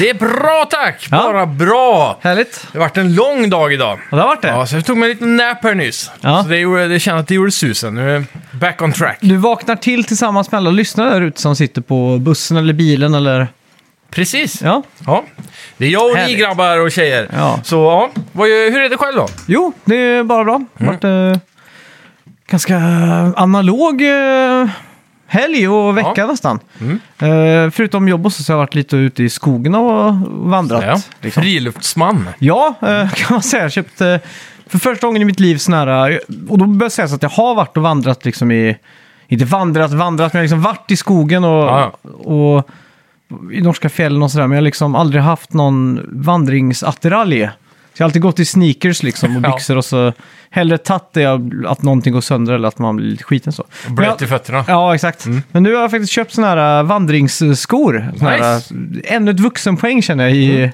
läget? Det är bra tack! Ja. Bara bra! Härligt. Det har varit en lång dag idag. Och det har varit det. Ja, så jag tog mig en liten nap här nyss. Ja. Så det, gjorde, det kändes att det gjorde susen. Nu är jag back on track. Du vaknar till tillsammans med alla lyssnare där ute som sitter på bussen eller bilen eller... Precis. Ja. Ja. Det är jag och ni Härligt. grabbar och tjejer. Ja. Så ja, vad, gör- hur är det själv då? Jo, det är bara bra. Det har varit eh, ganska analog eh, helg och vecka Ja. nästan. Mm. Eh, förutom jobb och så, så har jag varit lite ute i skogen och vandrat. Ja. liksom. Friluftsman. Ja, eh, kan man säga. Jag köpte för första gången i mitt liv sån här, eh, och då bör jag säga så att jag har varit och vandrat liksom i, inte vandrat, vandrat, men jag har liksom varit i skogen och, Ja. och i norska fjällen och sådär, men jag har liksom aldrig haft någon vandringsattiralj. Jag har alltid gått i sneakers liksom och byxor och så hellre tagit det att någonting går sönder eller att man blir lite skiten så. Blöt i fötterna. Ja, exakt. Men nu har jag faktiskt köpt såna här äh, vandringsskor. Såna här, Nice. äh, ännu ett vuxenpoäng känner jag i... i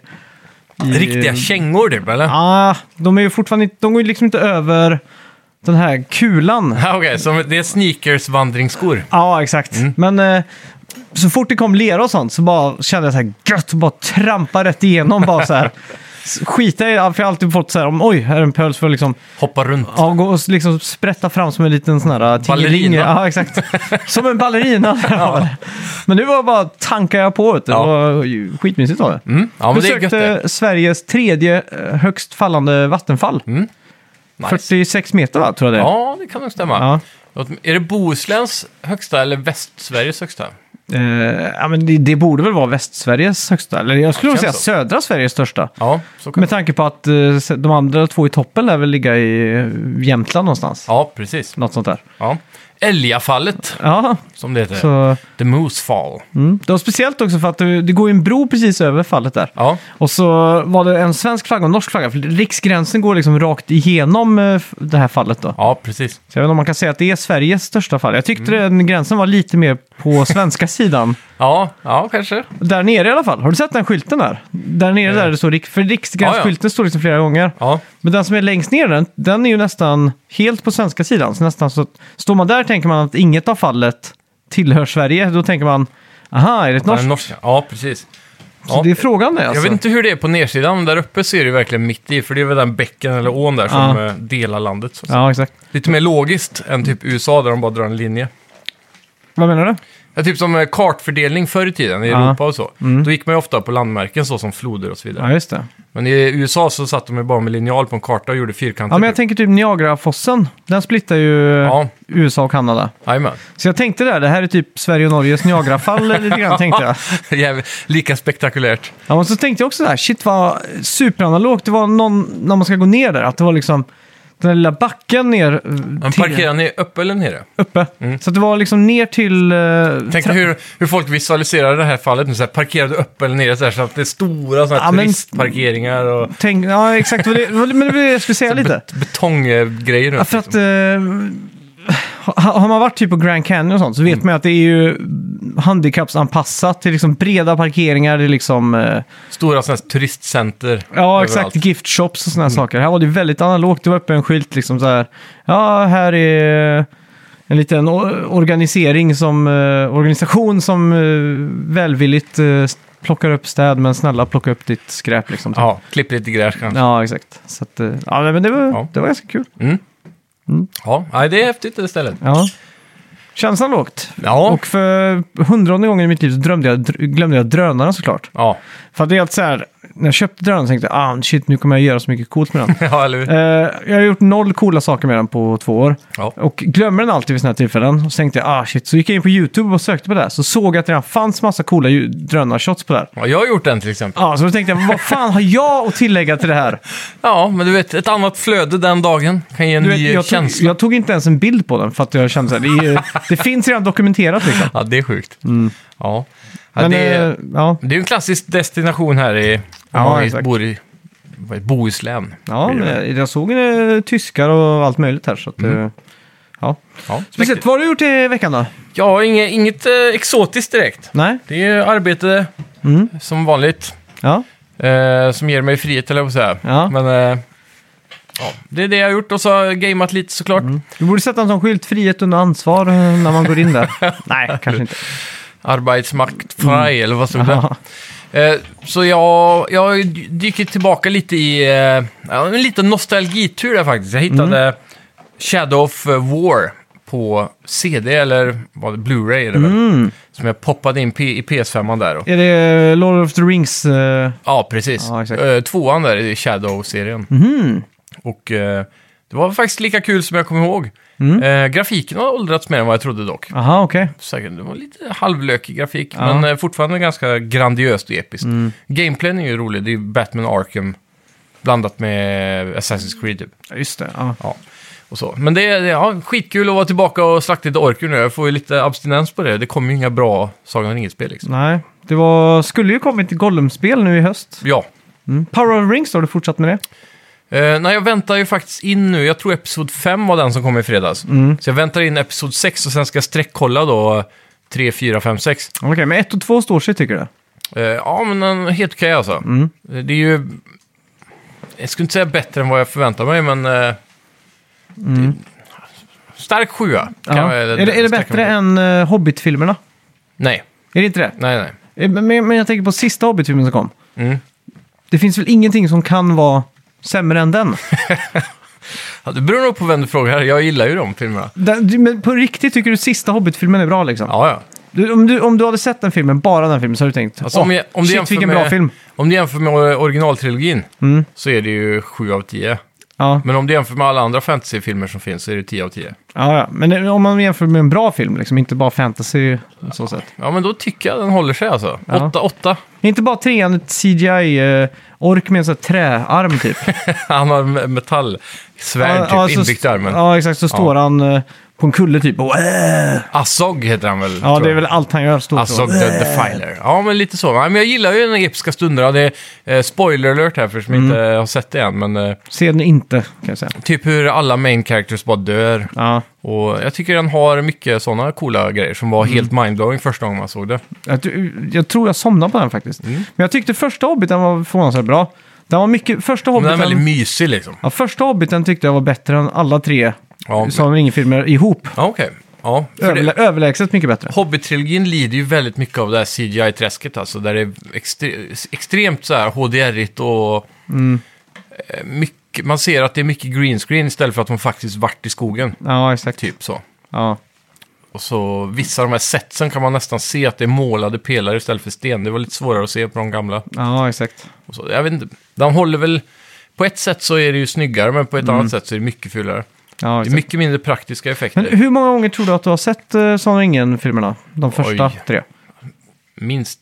Riktiga kängor typ, eller? Ja, de är ju fortfarande inte, de går ju liksom inte över den här kulan. Ja, Okej, så det är sneakers vandringsskor. Ja, exakt. Men eh, så fort det kom lera och sånt så bara kände jag så här gött, bara trampa rätt igenom bara så här. Skita i, för jag har alltid fått så här, om, oj, här är en pöls för att liksom, Hoppa runt. ja, gå och liksom sprätta fram som en liten sån här äh. Ballerina. Ja, exakt. Som en ballerina. Men nu var bara tankar jag på, vet du. Ja. det var ju skitmysigt av det. Mm. Ja, men det är gött Besökte det. Sveriges tredje eh, högst fallande vattenfall. Mm. Nice. 46 meter va, tror jag det är. Ja, det kan nog stämma. Ja. Är det Bohusläns högsta eller Västsveriges högsta? Eh, ja, men det, det borde väl vara Västsveriges högsta, eller jag skulle nog säga känns så. södra Sveriges största. Ja, så kan Med tanke på att eh, de andra två i toppen lär väl ligga i Jämtland någonstans. Ja, precis. Något sånt där. Ja. Älgafallet, Ja, som det heter. så... The Moose Fall. Mm. Det var speciellt också för att det, det går ju en bro precis över fallet där. Ja, Och så var det en svensk flagga och en norsk flagga. För riksgränsen går liksom rakt igenom eh, f- det här fallet då. ja precis. Så jag vet inte om man kan säga att det är Sveriges största fall. Jag tyckte den gränsen var lite mer på svenska sidan. Ja, ja kanske. Där nere i alla fall. Har du sett den skylten där? Där nere där det står rik- för riksgränsskylten står liksom flera gånger. Ja, Men den som är längst ner, den, den är ju nästan helt på svenska sidan. Så nästan så att, står man där tänker man att inget av fallet tillhör Sverige. Då tänker man, aha, är det ett norskt? norska. Ja, precis. Så Ja. det är frågan det alltså. Jag vet inte hur det är på nersidan, men där uppe ser det verkligen mitt i, för det är väl den bäcken eller ån där som Ja. eh, delar landet. Så. att säga. Ja, exakt. Lite mer logiskt än typ USA där de bara drar en linje. Vad menar du? Ja, typ som eh, kartfördelning förr i tiden i Ja. Europa och så. Då gick man ju ofta på landmärken så som floder och så vidare. Ja, just det. Men i USA så satt de ju bara med linjal på en karta och gjorde fyrkanter. Ja, men jag tänker typ Niagarafossen. Den splittar ju Ja, USA och Kanada. jajamän. Så jag tänkte där, det här är typ Sverige och Norges Niagarafall lite grann, tänkte jag. Jävligt- Lika spektakulärt. Ja, men så tänkte jag också där, shit vad superanalogt. Det var någon, när man ska gå ner där, att det var liksom den där lilla backen ner eh, Men till, parkerar ni uppe eller nere? uppe. Så att det var liksom ner till... Uh, Tänk dig hur, hur folk visualiserar det här fallet nu. Så här, parkerar du uppe eller nere så, här, så att det är stora såna här Ja, men- turistparkeringar och Tänk, ja, exakt. var det- Men det var det jag skulle säga lite. bet- betonggrejer. Ja, runt, för att... liksom. eh, har man varit typ på Grand Canyon och sånt så vet Mm. man ju att det är ju handikappsanpassat till liksom breda parkeringar. Det är liksom... eh, Stora såna här turistcenter. Ja, exakt. överallt. Mm. Gift shops och sådana saker. Här var det väldigt analogt. Det var uppe en skylt liksom så här. Ja, här är en liten o- organisering som, eh, organisation som eh, välvilligt eh, plockar upp städ, men snälla plocka upp ditt skräp liksom. Ja, klipp lite gräs kanske. Ja, exakt. Så att, eh, ja, men det var, Ja. det var ganska kul. Ja, nej, det är häftigt det stället. Ja. Känslan lågt. Ja, Och för hundrade gången i mitt liv så drömde jag, glömde jag drönaren såklart. ja. För att det är alltid så här, när jag köpte drönaren tänkte jag, ah, shit, nu kommer jag göra så mycket coolt med den. ja eller hur? Eh, jag har gjort noll coola saker med den på två år. Ja. Och glömmer den alltid vid sådana här tillfällen. Och så tänkte jag, ah shit. Så gick jag in på YouTube och sökte på det här. Så såg jag att det redan fanns massa coola ju- drönarshots på det här. ja, jag har gjort den till exempel. Ja, så då tänkte jag, vad fan har jag att tillägga till det här? Ja, men du vet, ett annat flöde den dagen kan ge en Du vet, ny jag, tog, känsla. jag tog inte ens en bild på den för att jag kände så här, det, är- det finns redan dokumenterat liksom. Ja, det är sjukt. Mm. Ja. Ja, Men, det, är, eh, ja, det är ju en klassisk destination här i, om Ja, man exakt. bor i vad är det, Bohuslän. ja blir det. men jag såg eh, tyskar och allt möjligt här. Så att, Mm. eh, ja. Ja, Speciellt, vad har du gjort i veckan då? ja inget, inget eh, exotiskt direkt. Nej? Det är arbete Mm. som vanligt. Ja. Eh, som ger mig frihet, eller jag på att säga. Ja. Men eh, ja, det är det jag har gjort och så har jag gameat lite såklart. Du borde sätta en sån skylt, frihet under ansvar, eh, när man går in där. Nej, kanske inte. Arbetsmaktfrei, eller vad stod det? Eh, så jag, jag dyker tillbaka lite i eh, en liten nostalgitur där faktiskt. Jag hittade Mm. Shadow of War på CD, eller vad det, Blu-ray är det väl? Mm. Som jag poppade in i PS5 där. Och, Är det Lord of the Rings? eh, ja, precis. Ja. Eh, tvåan där i Shadow-serien. Mhm. Och eh, det var faktiskt lika kul som jag kommer ihåg. Mm. Eh, grafiken har åldrats mer än vad jag trodde dock. Aha, okej. Säkert, det var lite halvlökig grafik, Ja. men eh, fortfarande ganska grandiöst och episkt. Mm. Gameplayen är ju rolig, det är ju Batman Arkham blandat med Assassin's Creed typ. Ja, Just det. Ja. Och så. Men det är det- ja, skitkul att vara tillbaka och slakta lite orker nu. Jag får ju lite abstinens på det. Det kommer ju inga bra Sagan om ringen-spel liksom. Nej, det var, skulle ju kommit Gollum-spel nu i höst. Ja. Mm. Power of Rings, har du fortsatt med det? Eh, nej, jag väntar ju faktiskt in nu. Jag tror episod 5 var den som kom i fredags. Mm. Så jag väntar in episod 6 och sen ska jag streckkolla då 3, 4, 5, 6. Okej, men 1 och 2 står sig tycker du? Eh, ja, men den är helt okej alltså. Mm. Eh, Det är ju... Jag skulle inte säga bättre än vad jag förväntar mig, men... Eh, det, stark sjua. kan Mm. Ja. jag- Är, det, är det sträcka bättre mig än uh, Hobbit-filmerna? Nej, Är det inte det? nej, nej. Eh, Men, men jag tänker på sista Hobbit-filmen som kom. Mm. Det finns väl ingenting som kan vara sämre än den? Ja, det beror nog på vem du frågar. Jag gillar ju de filmerna. den men på riktigt tycker du sista Hobbit-filmen är bra liksom? Ja, ja. Du, om, du, om du hade sett den filmen, bara den filmen, så hade du tänkt Alltså, om "Åh, jag- om du shit vilken med- bra film. Om du jämför med originaltrilogin Mm. så är det ju 7 av 10. Ja, Men om du jämför med alla andra fantasyfilmer som finns så är det 10 av 10. ja, ja, men om man jämför med en bra film, liksom, inte bara fantasy så sätt. Ja, men då tycker jag den håller sig alltså. Ja. 8, 8. Inte bara trean ett CGI-ork med en sån här träarm typ. Han har me- metallsvärd Ja, typ ja, så- inbyggt i armen. Ja, exakt. Så står han eh, på en kulle typ och äh! Azog heter han väl? Ja, det är väl allt han gör. Azog så. the Defiler. Ja, men lite så. Men jag gillar ju den episka stunden. Det är eh, spoiler alert här för som Mm. inte har sett det än. Men eh, Se den inte, kan jag säga. typ hur alla main characters bara dör. Ja. Och jag tycker den har mycket sådana coola grejer som Mm. var helt mindblowing första gången man såg det. Jag, jag tror jag somnade på den faktiskt. Mm. Men jag tyckte första Hobbiten var förvånansvärt bra. Den var mycket... Första Men den är Hobbiten... väldigt mysig liksom. ja, första Hobbiten tyckte jag var bättre än alla tre Ja, men- Sagan om ringen-filmer ihop. Ja, okej. Ja, för Överlä- det, överlägset mycket bättre. Hobbit-trilogin lider ju väldigt mycket av det här CGI-träsket alltså. Där det är extre- extremt så här HDR-igt och Mm. eh, mycket, man ser att det är mycket green screen istället för att de faktiskt varit i skogen. Ja, exakt. Typ så. Ja. Och så vissa av de här setsen kan man nästan se att det är målade pelare istället för sten. Det var lite svårare att se på de gamla. ja, exakt. Och så. Jag vet inte, de håller väl... På ett sätt så är det ju snyggare, men på ett annat sätt så är det mycket fulare. Ja, Det är exakt. mycket mindre praktiska effekter. Men hur många gånger tror du att du har sett uh, Sagan ringen-filmerna? De första Oj. tre? Minst...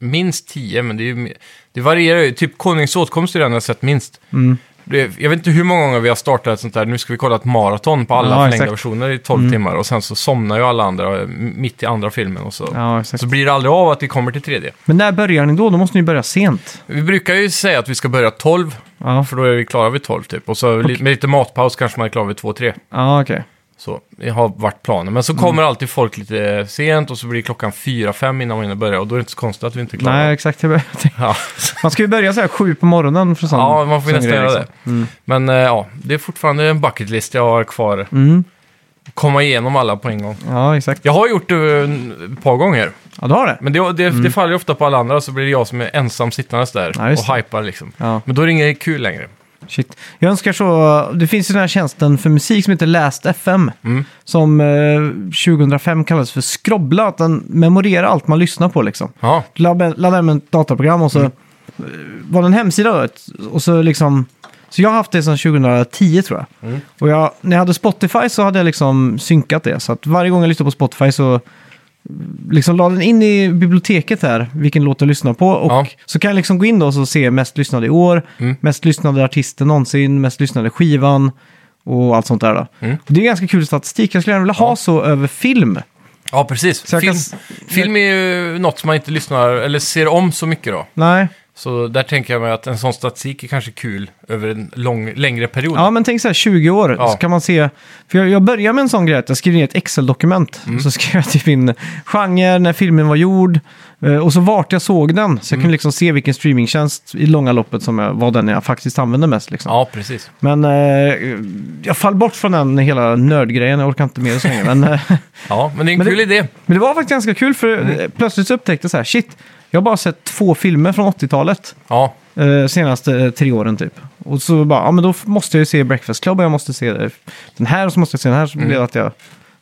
Minst tio, men det, är ju, det varierar ju. Typ Konungens åtkomst är den jag har sett minst. Mm. Det, jag vet inte hur många gånger vi har startat ett sånt där, nu ska vi kolla ett maraton på alla Ja, förlängda exakt. versioner i 12 timmar och sen så somnar ju alla andra mitt i andra filmen och så. Ja. Så blir det aldrig av att vi kommer till tredje. Men när börjar ni då? Då måste ni börja sent. Vi brukar ju säga att vi ska börja 12, Ja, för då är vi klara vid 12 typ. Och så li- med lite matpaus kanske man är klar vid 2-3. ja okej. Så det har varit planen. Men så Mm. kommer alltid folk lite sent och så blir klockan 4-5 innan man hinner börja. Och då är det inte så konstigt att vi inte är klara. Nej, exakt. Jag Ja. Man ska ju börja så här sju på morgonen för sån ja, man får ju sån nästan grej, göra liksom. det. Mm. Men eh, ja, det är fortfarande en bucket list jag har kvar. Mm. Komma igenom alla på en gång. Ja, exakt. Jag har gjort det ett par gånger. Ja, du har det? Men det, det, det faller ju ofta på alla andra så blir det jag som är ensam sittandes där Mm. Ja, just och det. hypar liksom. Ja, Men då är det inget kul längre. Shit. Jag önskar så... Det finns ju den här tjänsten för musik som heter Last FM. Mm. Som eh, 2005 kallades för Skrobbla. Att den memorerar allt man lyssnar på liksom. Ja, Du laddar laddar hem ett dataprogram och så Mm. eh, var det en hemsida då, och så liksom... Så jag har haft det sedan 2010 tror jag. Mm. Och jag, när jag hade Spotify så hade jag liksom synkat det. Så att varje gång jag lyssnar på Spotify så liksom la den in i biblioteket här, vilken låt jag lyssnar på. Och Ja. så kan jag liksom gå in då och så se mest lyssnade i år, Mm. mest lyssnade artisten någonsin, mest lyssnade skivan och allt sånt där. Då. Mm. Det är ganska kul statistik. Jag skulle gärna vilja ha så över film. Ja, precis. Så jag Film, kan... film är ju något som man inte lyssnar eller ser om så mycket då. Nej. Så där tänker jag mig att en sån statistik är kanske kul över en lång, längre period. Ja, men tänk så här 20 år, Ja. så kan man se... För jag, jag börjar med en sån grej att jag skriver ner ett Excel-dokument. Mm. Så skrev jag typ in genre, när filmen var gjord och så vart jag såg den. Så jag Mm. kunde liksom se vilken streamingtjänst i långa loppet som jag, var den jag faktiskt använde mest. Liksom. Ja, precis. Men eh, jag fall bort från den hela nördgrejen, jag orkar inte med det så länge. Men, eh, Ja, men det är en kul det- idé. men det var faktiskt ganska kul för Mm. eh, plötsligt så upptäckte jag så här, shit, jag har bara sett två filmer från 80-talet. Ja, eh, senaste eh, tre åren typ. Och så bara, ja men då måste jag ju se Breakfast Club och jag måste se eh, den här och så måste jag se den här. Så blev det att jag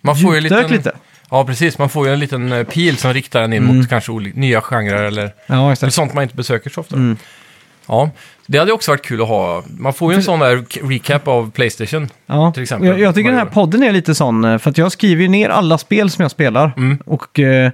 man får ju liten... lite. Ja, precis. Man får ju en liten eh, pil som riktar en in Mm. mot kanske oli- nya genrer eller, Ja, eller exakt. sånt man inte besöker så ofta. Mm. Ja, det hade också varit kul att ha. Man får ju en sån där k- recap av Playstation. Ja. till exempel, Jag, jag tycker den här podden är lite sån, eh, för att jag skriver ju ner alla spel som jag spelar. Mm. Och eh,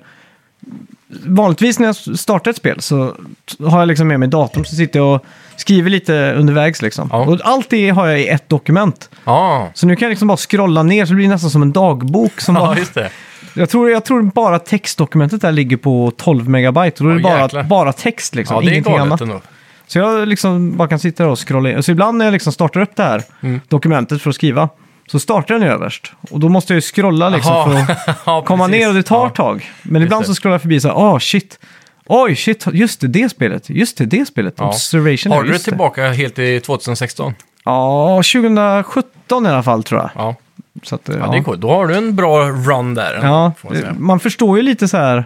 vanligtvis när jag s- startar ett spel så t- har jag liksom med mig datorn så sitter jag och skriver lite undervägs liksom. Ja. Och allt det har jag i ett dokument. Ja, Så nu kan jag liksom bara scrolla ner så det blir nästan som en dagbok. Som ja bara, just det. Jag, tror, jag tror bara textdokumentet där ligger på 12 megabyte. Och då är det Ja, bara, jäklar. bara text liksom, Ja, det är ingenting galet annat. ändå. Så jag liksom bara kan sitta där och scrolla in. Så ibland när jag liksom startar upp det här Mm. dokumentet för att skriva, så startar den ju överst. Och då måste jag ju scrolla liksom Jaha. för att Ja, komma precis. ner och det tar ett tag. Men ibland det. så scrollar jag förbi så här, åh shit. Oj, shit, just det, det spelet. Just det, det spelet. Ja. Observation. Har ja, du det just tillbaka helt i 2016? Ja, 2017 i alla fall tror jag. Ja, Så att, eh, ja det är coolt. Då har du en bra run där. Ja, man man förstår ju lite så här,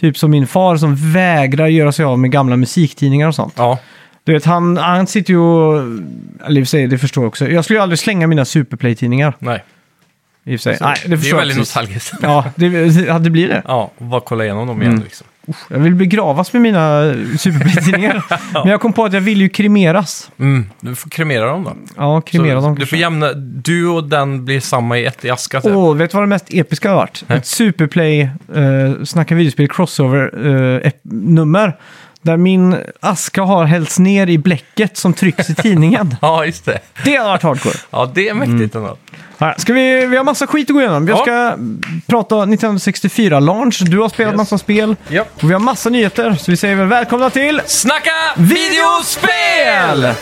typ som min far som vägrar göra sig av med gamla musiktidningar och sånt. Ja, Du vet, han, han sitter ju och... Eller i och för sig, det förstår jag också. Jag skulle ju aldrig slänga mina Superplay-tidningar. nej. I och för sig. Nej, det det är väldigt nostalgiskt. Ja, det, ja, det blir det. Ja, och bara kolla igenom dem igen Mm. liksom. Jag vill begravas med mina Superplay-tidningar. Men jag kom på att jag vill ju kremeras. Mm, du får kremera dem då. Ja, kremera Så dem du kanske. får jämna, du och den blir samma i ett i aska sen. Åh, vet du vad det mest episka har varit? Nej. Ett Superplay, uh, snacka videospel, crossover-nummer. Där min aska har hällts ner i bläcket som trycks i tidningen. Ja, just det. Det har varit hardcore. Ja, det är mäktigt ändå. Här, Ska vi, vi har massa skit att gå igenom. Vi Ja. ska prata 1964-launch. Du har spelat Yes. massa spel. Ja. Och vi har massa nyheter. Så vi säger väl välkomna till Snacka videospel!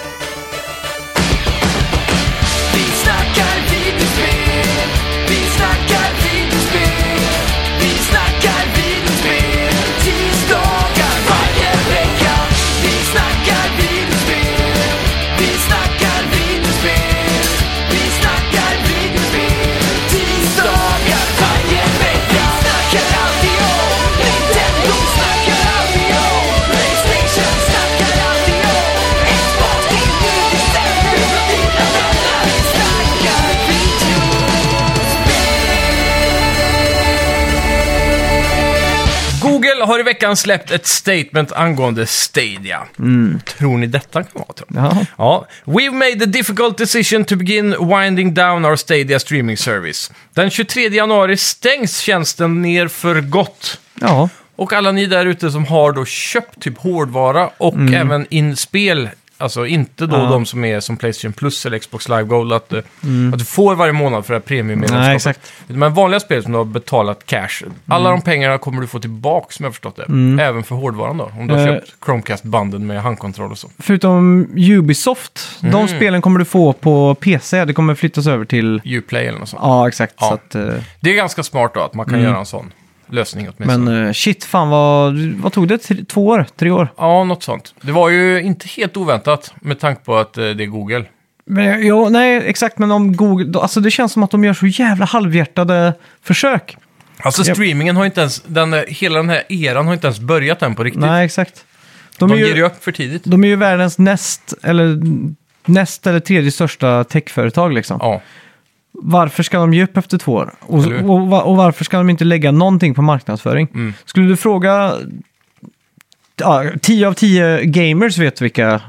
Vi snackar Google har i veckan släppt ett statement angående Stadia. Tror ni detta kan vara? Tror? Ja. Ja. We've made the difficult decision to begin winding down our Stadia streaming service. Den 23 januari stängs tjänsten ner för gott. ja. Och alla ni där ute som har då köpt typ hårdvara och även inspel, alltså inte då Mm. Ja. de som är som Playstation Plus eller Xbox Live Gold, att, du- att du får varje månad för det här Nej, premiummedlemskapet. exakt. Men vanliga spel som du har betalat cash, alla Mm. de pengarna kommer du få tillbaka som jag har förstått det. Även för hårdvaran då, om du har Eh. köpt Chromecast-banden med handkontroll och så. Förutom Ubisoft, Mm. de spelen kommer du få på PC. Det kommer flyttas över till... Uplay eller något sånt. Ja, exakt. Ja. Så att, eh, Det är ganska smart då att man kan Mm. göra en sån lösning åtminstone. men eh, shit, fan vad, vad tog det? Tre- Två år? Tre år? Ja, något sånt. Det var ju inte helt oväntat med tanke på att eh, det är Google. Men, ja, nej, exakt. Men om Google... då- Alltså det känns som att de gör så jävla halvhjärtade försök. Alltså Japp. streamingen har inte ens, den, eh, hela den här eran har inte ens börjat än på riktigt. Nej, exakt. de De, är ger ju ju, upp för tidigt. de är ju världens näst, eller näst eller tredje största techföretag liksom. Ja, Varför ska de ge upp efter två år? Och, och, och varför ska de inte lägga någonting på marknadsföring? Mm. Skulle du fråga... Ja, 10 av 10 gamers vet vilka, eh,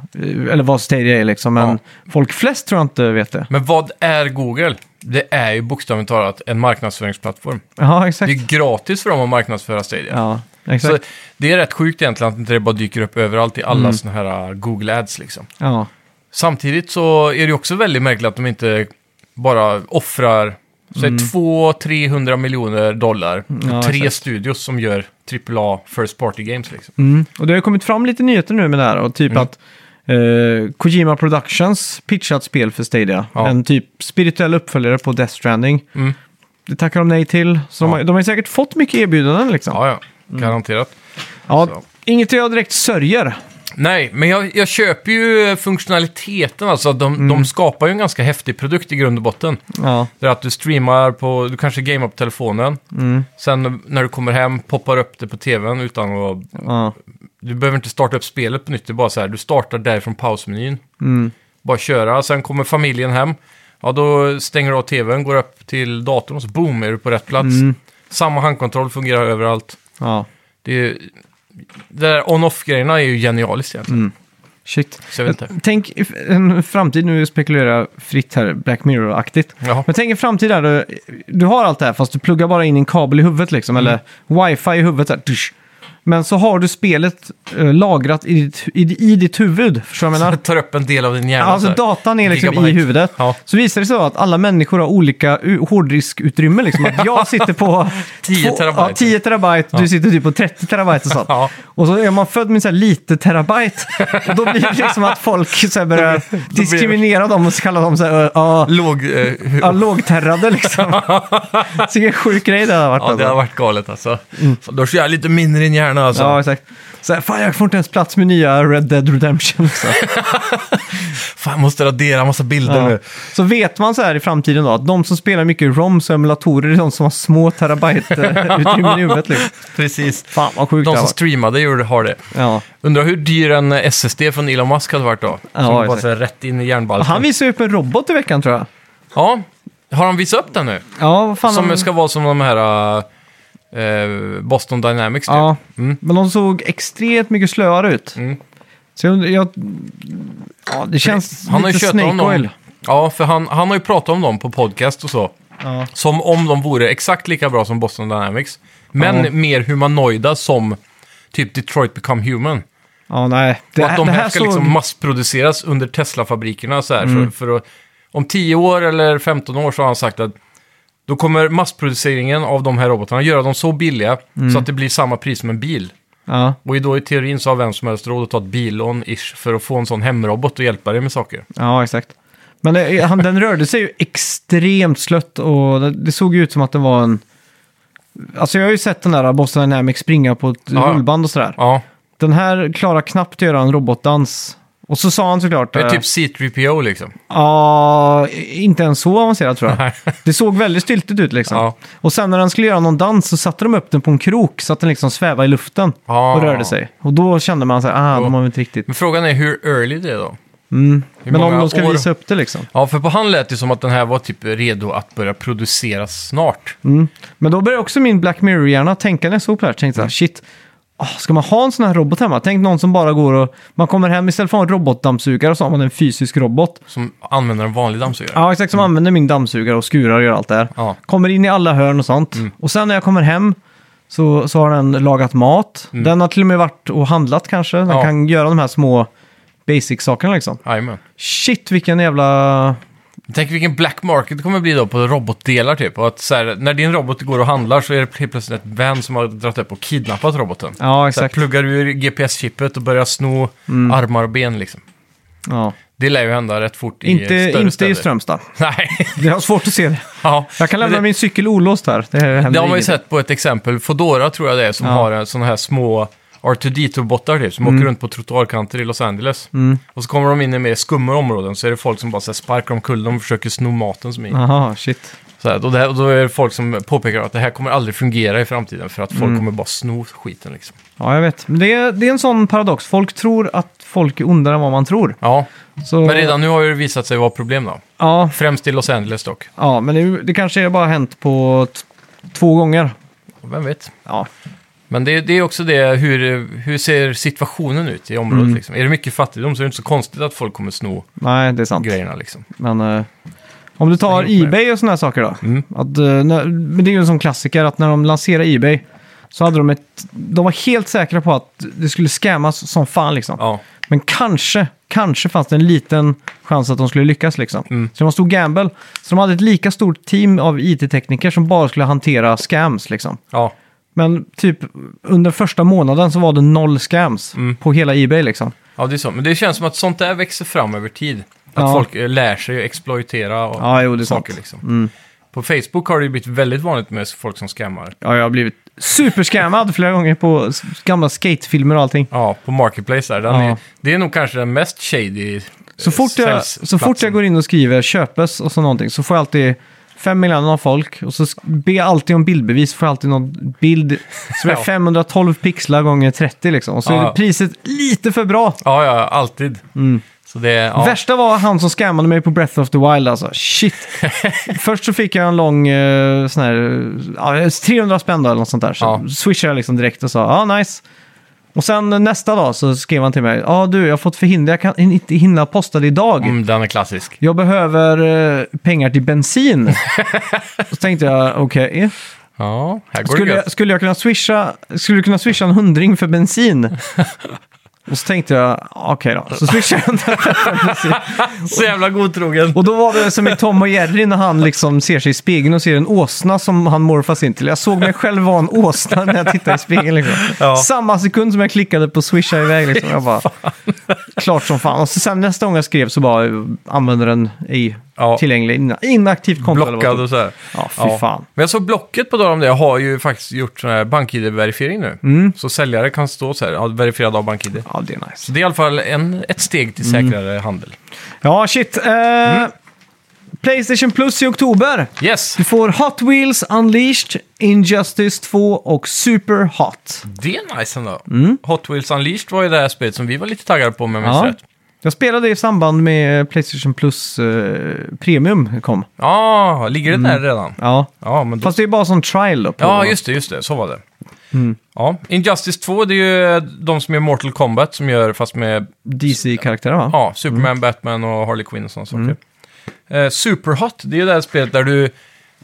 eller vad Stadia är liksom, men Ja. folk flest tror jag inte vet det. men vad är Google? Det är ju bokstavligt talat en marknadsföringsplattform. Ja, Det exakt. är gratis för dem att marknadsföra Stadia. Ja, Så exakt. det är rätt sjukt egentligen att inte det bara dyker upp överallt i alla Mm. såna här Google Ads liksom. Ja. Samtidigt så är det också väldigt märkligt att de inte bara offrar Så det är 200-300 miljoner dollar. Ja, tre exakt. studios som gör AAA First Party Games. Liksom. Mm. Och det har kommit fram lite nyheter nu med det här. Och typ Mm. att eh, Kojima Productions pitchat spel för Stadia. Ja. En typ spirituell uppföljare på Death Stranding. Mm. Det tackar de nej till. Så de, Ja. har, de har säkert fått mycket erbjudanden liksom. Ja, ja. Garanterat. Ja, Så. inget jag direkt sörjer. Nej, men jag, jag köper ju funktionaliteten. Alltså, de, Mm. de skapar ju en ganska häftig produkt i grund och botten. Ja, Det är att du streamar på, du kanske gamear på telefonen. Mm. Sen när du kommer hem poppar upp det på tvn utan att... ja. Du behöver inte starta upp spelet på nytt. Det är bara så här, du startar därifrån pausmenyn. Mm. Bara köra, sen kommer familjen hem. Ja, då stänger du av tvn, går upp till datorn och så boom är du på rätt plats. Mm. Samma handkontroll fungerar överallt. ja. Det, är, det där on-off-grejerna är ju genialiskt egentligen. Mm. Shit. Så jag vet inte. Tänk en framtid, nu spekulerar jag fritt här, Black Mirror-aktigt. Jaha. Men tänk en framtid där du, du har allt det här fast du pluggar bara in en kabel i huvudet liksom, Mm. eller wifi i huvudet. Där, dusch. Men så har du spelet eh, lagrat i ditt, i, i ditt huvud, förstår du vad jag menar? Tar upp en del av din hjärna. Alltså så här. datan är liksom i Gigabyte. huvudet. Ja. Så visar det sig att alla människor har olika u- hårddiskutrymme. Liksom. Att jag sitter på 10 två- terabyte. Ja, 10 terabyte, du sitter typ på 30 terabyte och sånt. Ja. Och så är man född med så här lite terabyte. Och då blir det liksom att folk så här börjar diskriminera dem och kalla dem så här, uh, Låg... Eh, ja, lågterrade liksom. Så vilken sjuk grej det har varit. ja, det alltså. har varit galet alltså. Så Då kör jag lite mindre i din hjärna alltså. Ja, exakt. Så här, fan, jag får inte ens plats med nya Red Dead Redemption. Liksom. Fan, jag måste radera massa bilder Ja. nu. Så vet man så här i framtiden då, att de som spelar mycket ROMs och emulatorer är de som har små terabyte-utrymmen i huvudet. Liksom. Precis. Fan vad sjukt De det som streamade gjorde, har det. Ja. Undrar hur dyr en SSD från Elon Musk hade varit då? Ja, som bara exakt. så här rätt in i järnbalken. Han visade upp en robot i veckan tror jag. Ja, har han visat upp den nu? Ja, vad fan. Som han- ska vara som de här eh, Boston Dynamics typ. Ja, Mm. men de såg extremt mycket slöare ut. Mm. Så jag, jag, ja, det känns Han har ju lite tjötat om Snake dem. Oil. Ja, för han, han har ju pratat om dem på podcast och så. Ja. Som om de vore exakt lika bra som Boston Dynamics. Men Ja. mer humanoida som typ Detroit Become Human. ja, nej. Det, och att de det här, ska såg- liksom massproduceras under Tesla-fabrikerna så här. Mm. För, för att, om 10 år eller 15 år så har han sagt att då kommer massproduceringen av de här robotarna göra dem så billiga Mm. så att det blir samma pris som en bil. Ja, Och då i teorin så har vem som helst råd att ta ett billån-ish för att få en sån hemrobot och hjälpa dig med saker. ja, exakt. Men det, han, den rörde sig ju extremt slött och det, det såg ju ut som att det var en... Alltså jag har ju sett den där Boston Dynamics springa på ett Ja. rullband och sådär. Ja, Den här klarar knappt att göra en robotdans. Och så sa han såklart... det är eh, typ C3PO liksom. Ja, inte ens så avancerat tror jag. Det såg väldigt styltigt ut liksom. Ja. Och sen när den skulle göra någon dans så satte de upp den på en krok så att den liksom svävade i luften Ja. och rörde sig. Och då kände man så här, ah, de har inte riktigt... Men frågan är hur early det är då? Mm. Men om de ska år? visa upp det liksom. Ja, för på han lät det som att den här var typ redo att börja produceras snart. Mm. Men då började också min Black Mirror-hjärna tänka när jag såg på det här. Tänkte så Mm. shit, ah, ska man ha en sån här robot hemma? Tänk någon som bara går och... Man kommer hem istället för en robotdammsugare så har man en fysisk robot. Som använder en vanlig dammsugare. Ja, exakt. Som använder min dammsugare och skurar och gör allt det här. Ja. Kommer in i alla hörn och sånt. Mm. Och sen när jag kommer hem så, så har den lagat mat. Den har till och med varit och handlat kanske. Den Mm. Ja. kan göra de här små basic-sakerna liksom. Jajamän. Shit, vilken jävla... Tänk vilken black market det kommer bli då på robotdelar typ. Och att så här, när din robot går och handlar så är det helt plötsligt ett van som har dragit upp och kidnappat roboten. Ja, Så här, exakt. pluggar du ur GPS-chippet och börjar sno Mm. armar och ben liksom. Ja. Det lär ju hända rätt fort i Inte, större inte städer. i Strömstad. Nej. Det har svårt att se det. ja. Jag kan lämna det, min cykel olåst här. Det, det har man ju sett på ett exempel. Fodora tror jag det är som Ja. har en, såna här små R2D2-bottar typ, som åker runt på trottoarkanter i Los Angeles. Mm. Och så kommer de in i mer skumma områden så är det folk som bara så här, sparkar omkull dem och försöker sno maten som är i. Jaha, shit. Så här, och, det och då är det folk som påpekar att det här kommer aldrig fungera i framtiden för att folk Mm. kommer bara sno skiten liksom. Ja, jag vet. Men det är, det är en sån paradox. Folk tror att folk är ondare än vad man tror. Ja, Så, men redan nu har ju det visat sig vara problem då. Ja, Främst i Los Angeles dock. ja men det, det kanske bara hänt på t- två gånger. Vem vet? Ja, Men det, det är också det, hur, hur ser situationen ut i området Mm. liksom? Är det mycket fattigdom så är det inte så konstigt att folk kommer sno nej, det är sant. grejerna liksom. Men eh, om du tar med. Ebay och sådana här saker då. Mm. Att, eh, när, men det är ju en sån klassiker att när de lanserar Ebay, så hade de ett... De var helt säkra på att det skulle scammas som fan liksom. Ja. Men kanske, kanske fanns det en liten chans att de skulle lyckas liksom. Mm. Så det var en stor gamble. Så de hade ett lika stort team av IT-tekniker som bara skulle hantera scams liksom. ja. Men typ under första månaden så var det noll scams Mm. på hela Ebay liksom. Ja, det är så. Men det känns som att sånt där växer fram över tid. Att Ja. folk eh, lär sig att exploatera och Ja, jo, det är saker. sant. Liksom. Mm. På Facebook har det ju blivit väldigt vanligt med folk som scammar. Ja, jag har blivit superscammad flera gånger på s- gamla skatefilmer och allting. Ja, på Marketplace där. Den Ja. är, det är nog kanske den mest shady Så fort, jag, så fort jag går in och skriver köpes och så någonting så får jag alltid fem miljoner av folk och så ber jag alltid om bildbevis. får alltid någon bild som är Ja. 512 pixlar gånger 30 liksom. Och så är Ja. det priset lite för bra. Ja, ja, alltid. Så det, ja. Värsta var han som scammade mig på Breath of the Wild alltså. Shit. Först så fick jag en lång eh, sån här, ja, 300 spänn eller något sånt där. Så Ja. swishade jag liksom direkt och sa ja nice. Och sen nästa dag så skrev han till mig, ja du jag har fått förhinder, jag kan inte hinna posta det idag. Mm, den är klassisk. Jag behöver eh, pengar till bensin. så tänkte jag, okej. Ja, här går det Skulle, gött. jag, skulle jag kunna swisha, skulle du kunna swisha en hundring för bensin? Och så tänkte jag, okej då. Så swishade jag. Så jävla godtrogen. Och då var det som i Tom och Jerry när han liksom ser sig i spegeln och ser en åsna som han morfas in till. Jag såg mig själv vara en åsna när jag tittade i spegeln. Liksom. Ja. Samma sekund som jag klickade på swisha iväg. Liksom. Jag bara, klart som fan. Och så sen nästa gång jag skrev så bara användaren ej Ja. tillgänglig. Ina- Inaktivt konto. Blockad och så här. Ja, fy Ja. fan. Men jag såg Blocket på tal om det, har ju faktiskt gjort sån här BankID-verifiering nu. Mm. Så säljare kan stå så här, ja, verifierad av BankID. Ja, det är nice. Så det är i alla fall en, ett steg till Mm. säkrare handel. Ja, shit. Eh, Mm. Playstation Plus i oktober. Yes, Du får Hot Wheels Unleashed, Injustice 2 och Super Hot. det är nice ändå. Hot Wheels Unleashed var ju det här spelet som vi var lite taggade på med Ja. rätt. Jag spelade i samband med Playstation Plus eh, Premium kom. Ja, ligger det där redan? Ja, Ja, men då... fast det är bara som trial då. På, Ja, just det, just det. Så var det. Mm. Ja, Injustice 2, det är ju de som gör Mortal Kombat som gör, fast med DC-karaktärer va? ja, Superman, Batman och Harley Quinn och sådana saker. Eh, Superhot, det är ju det här spelet där du,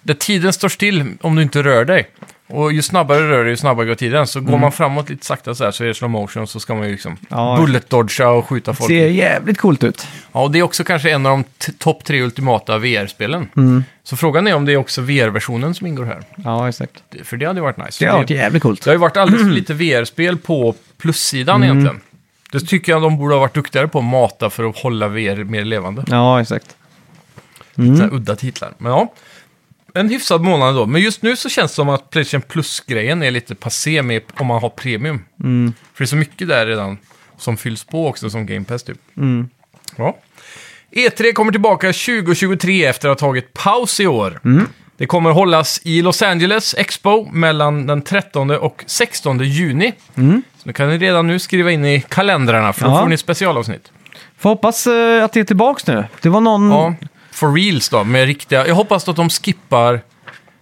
där tiden står still om du inte rör dig. Och ju snabbare du rör dig, ju snabbare går tiden. Så går man framåt lite sakta så här så är det slow motion så ska man ju liksom Ja. bullet-dodga och skjuta folk. Ser jävligt coolt ut. Ja, och det är också kanske en av de t- topp tre ultimata VR-spelen. Mm. Så frågan är om det är också VR-versionen som ingår här. Ja, exakt. Det- För det hade ju varit nice. Det har varit det, jävligt coolt. det har ju varit alldeles för lite VR-spel på plussidan Mm. egentligen. Det tycker jag de borde ha varit duktigare på att mata för att hålla VR mer levande. Ja, exakt. Mm. Sådana udda titlar. Men ja, en hyfsad månad då. Men just nu så känns det som att Playstation Plus-grejen är lite passé med om man har premium. Mm. För det är så mycket där redan som fylls på också som Game Pass typ. Mm. Ja. E3 kommer tillbaka 2023 efter att ha tagit paus i år. Mm. Det kommer hållas i Los Angeles Expo mellan den 13 och 16 juni. Så nu kan ni redan nu skriva in i kalendrarna för då Mm. Ja. får ni specialavsnitt. Får hoppas eh, att det är tillbaks nu. Det var någon... Ja, for reals då, med riktiga... Jag hoppas att de skippar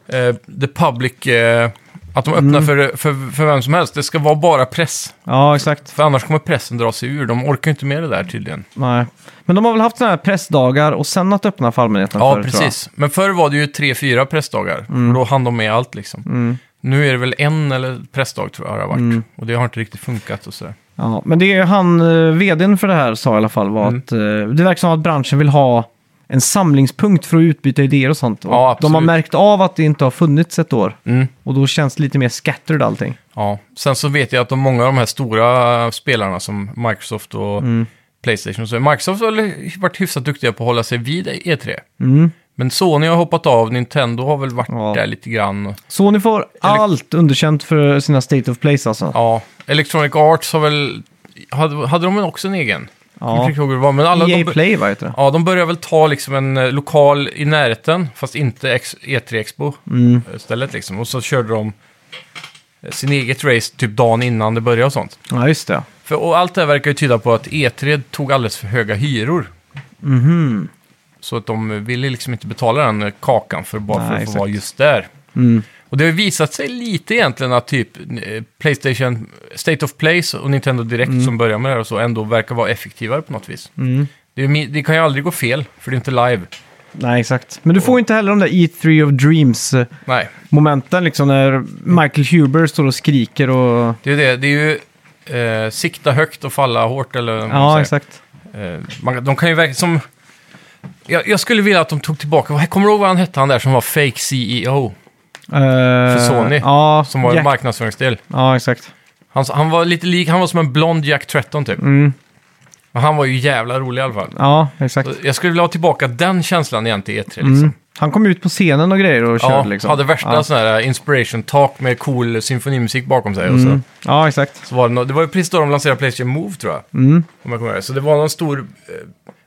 eh, the public... Eh, att de öppnar Mm. för, för, för vem som helst. Det ska vara bara press. Ja, exakt. För annars kommer pressen dra sig ur. De orkar inte med det där tydligen. Nej. Men de har väl haft sådana här pressdagar och sen att öppna för allmänheten Ja, jag. precis. Men förr var det ju tre, fyra pressdagar. Och då hann de med allt liksom. Mm. Nu är det väl en eller pressdag tror jag det har varit. Mm. Och det har inte riktigt funkat och sådär. Ja, men det är ju han, eh, vdn för det här sa i alla fall, var Mm. att eh, det verkar som att branschen vill ha en samlingspunkt för att utbyta idéer och sånt. Och Ja, de har märkt av att det inte har funnits ett år. Mm. Och då känns det lite mer scattered allting. Ja, sen så vet jag att de, många av de här stora spelarna som Microsoft och Mm. Playstation, så Microsoft har väl varit hyfsat duktiga på att hålla sig vid E3. Mm. Men Sony har hoppat av, Nintendo har väl varit Ja. där lite grann. Så ni får allt underkänt för sina State of Place alltså. Ja, Electronic Arts har väl... Hade, hade de också en egen? Jag kommer Ja. inte ihåg hur det var, men alla... EA de, Play, vad heter det? ja, de börjar väl ta liksom en eh, lokal i närheten, fast inte ex, E3 Expo Mm. eh, stället liksom. Och så körde de eh, sin eget race typ dagen innan det började och sånt. Ja, just det. För, och allt det här verkar ju tyda på att E3 tog alldeles för höga hyror. Mhm. Så att de ville liksom inte betala den eh, kakan för bara för Nej, att få exakt. vara just där. Mm. Och det har visat sig lite egentligen att typ eh, Playstation, State of Place och Nintendo Direct som börjar med det här och så ändå verkar vara effektivare på något vis. Mm. Det, är, det kan ju aldrig gå fel, för det är inte live. Nej, exakt. Men du får inte heller de där E3 of Dreams-momenten, Nej, liksom när Michael Huber står och skriker och... det är det. Det är ju eh, sikta högt och falla hårt, eller Ja, säger. exakt. Eh, man, de kan ju verkligen som... Jag, jag skulle vilja att de tog tillbaka, kommer du ihåg vad han hette, han där som var fake CEO? För Sony, Ja, Som var Jack, marknadsföringsdel. ja, exakt. Han, han var lite lik, han var som en blond Jack Tretton typ. Mm. Men han var ju jävla rolig i alla fall. Ja, exakt. Jag skulle vilja ha tillbaka den känslan igen till E3 liksom. Mm. Han kom ut på scenen och grejer och Ja, körde liksom. hade värsta ja. sån här inspiration talk med cool symfonimusik bakom sig. Och så. Mm. Ja, exakt. Så var det, nå- det var ju precis då de lanserade Playstation Move tror jag. Mm. Om jag kommer ihåg. Så det var någon stor eh,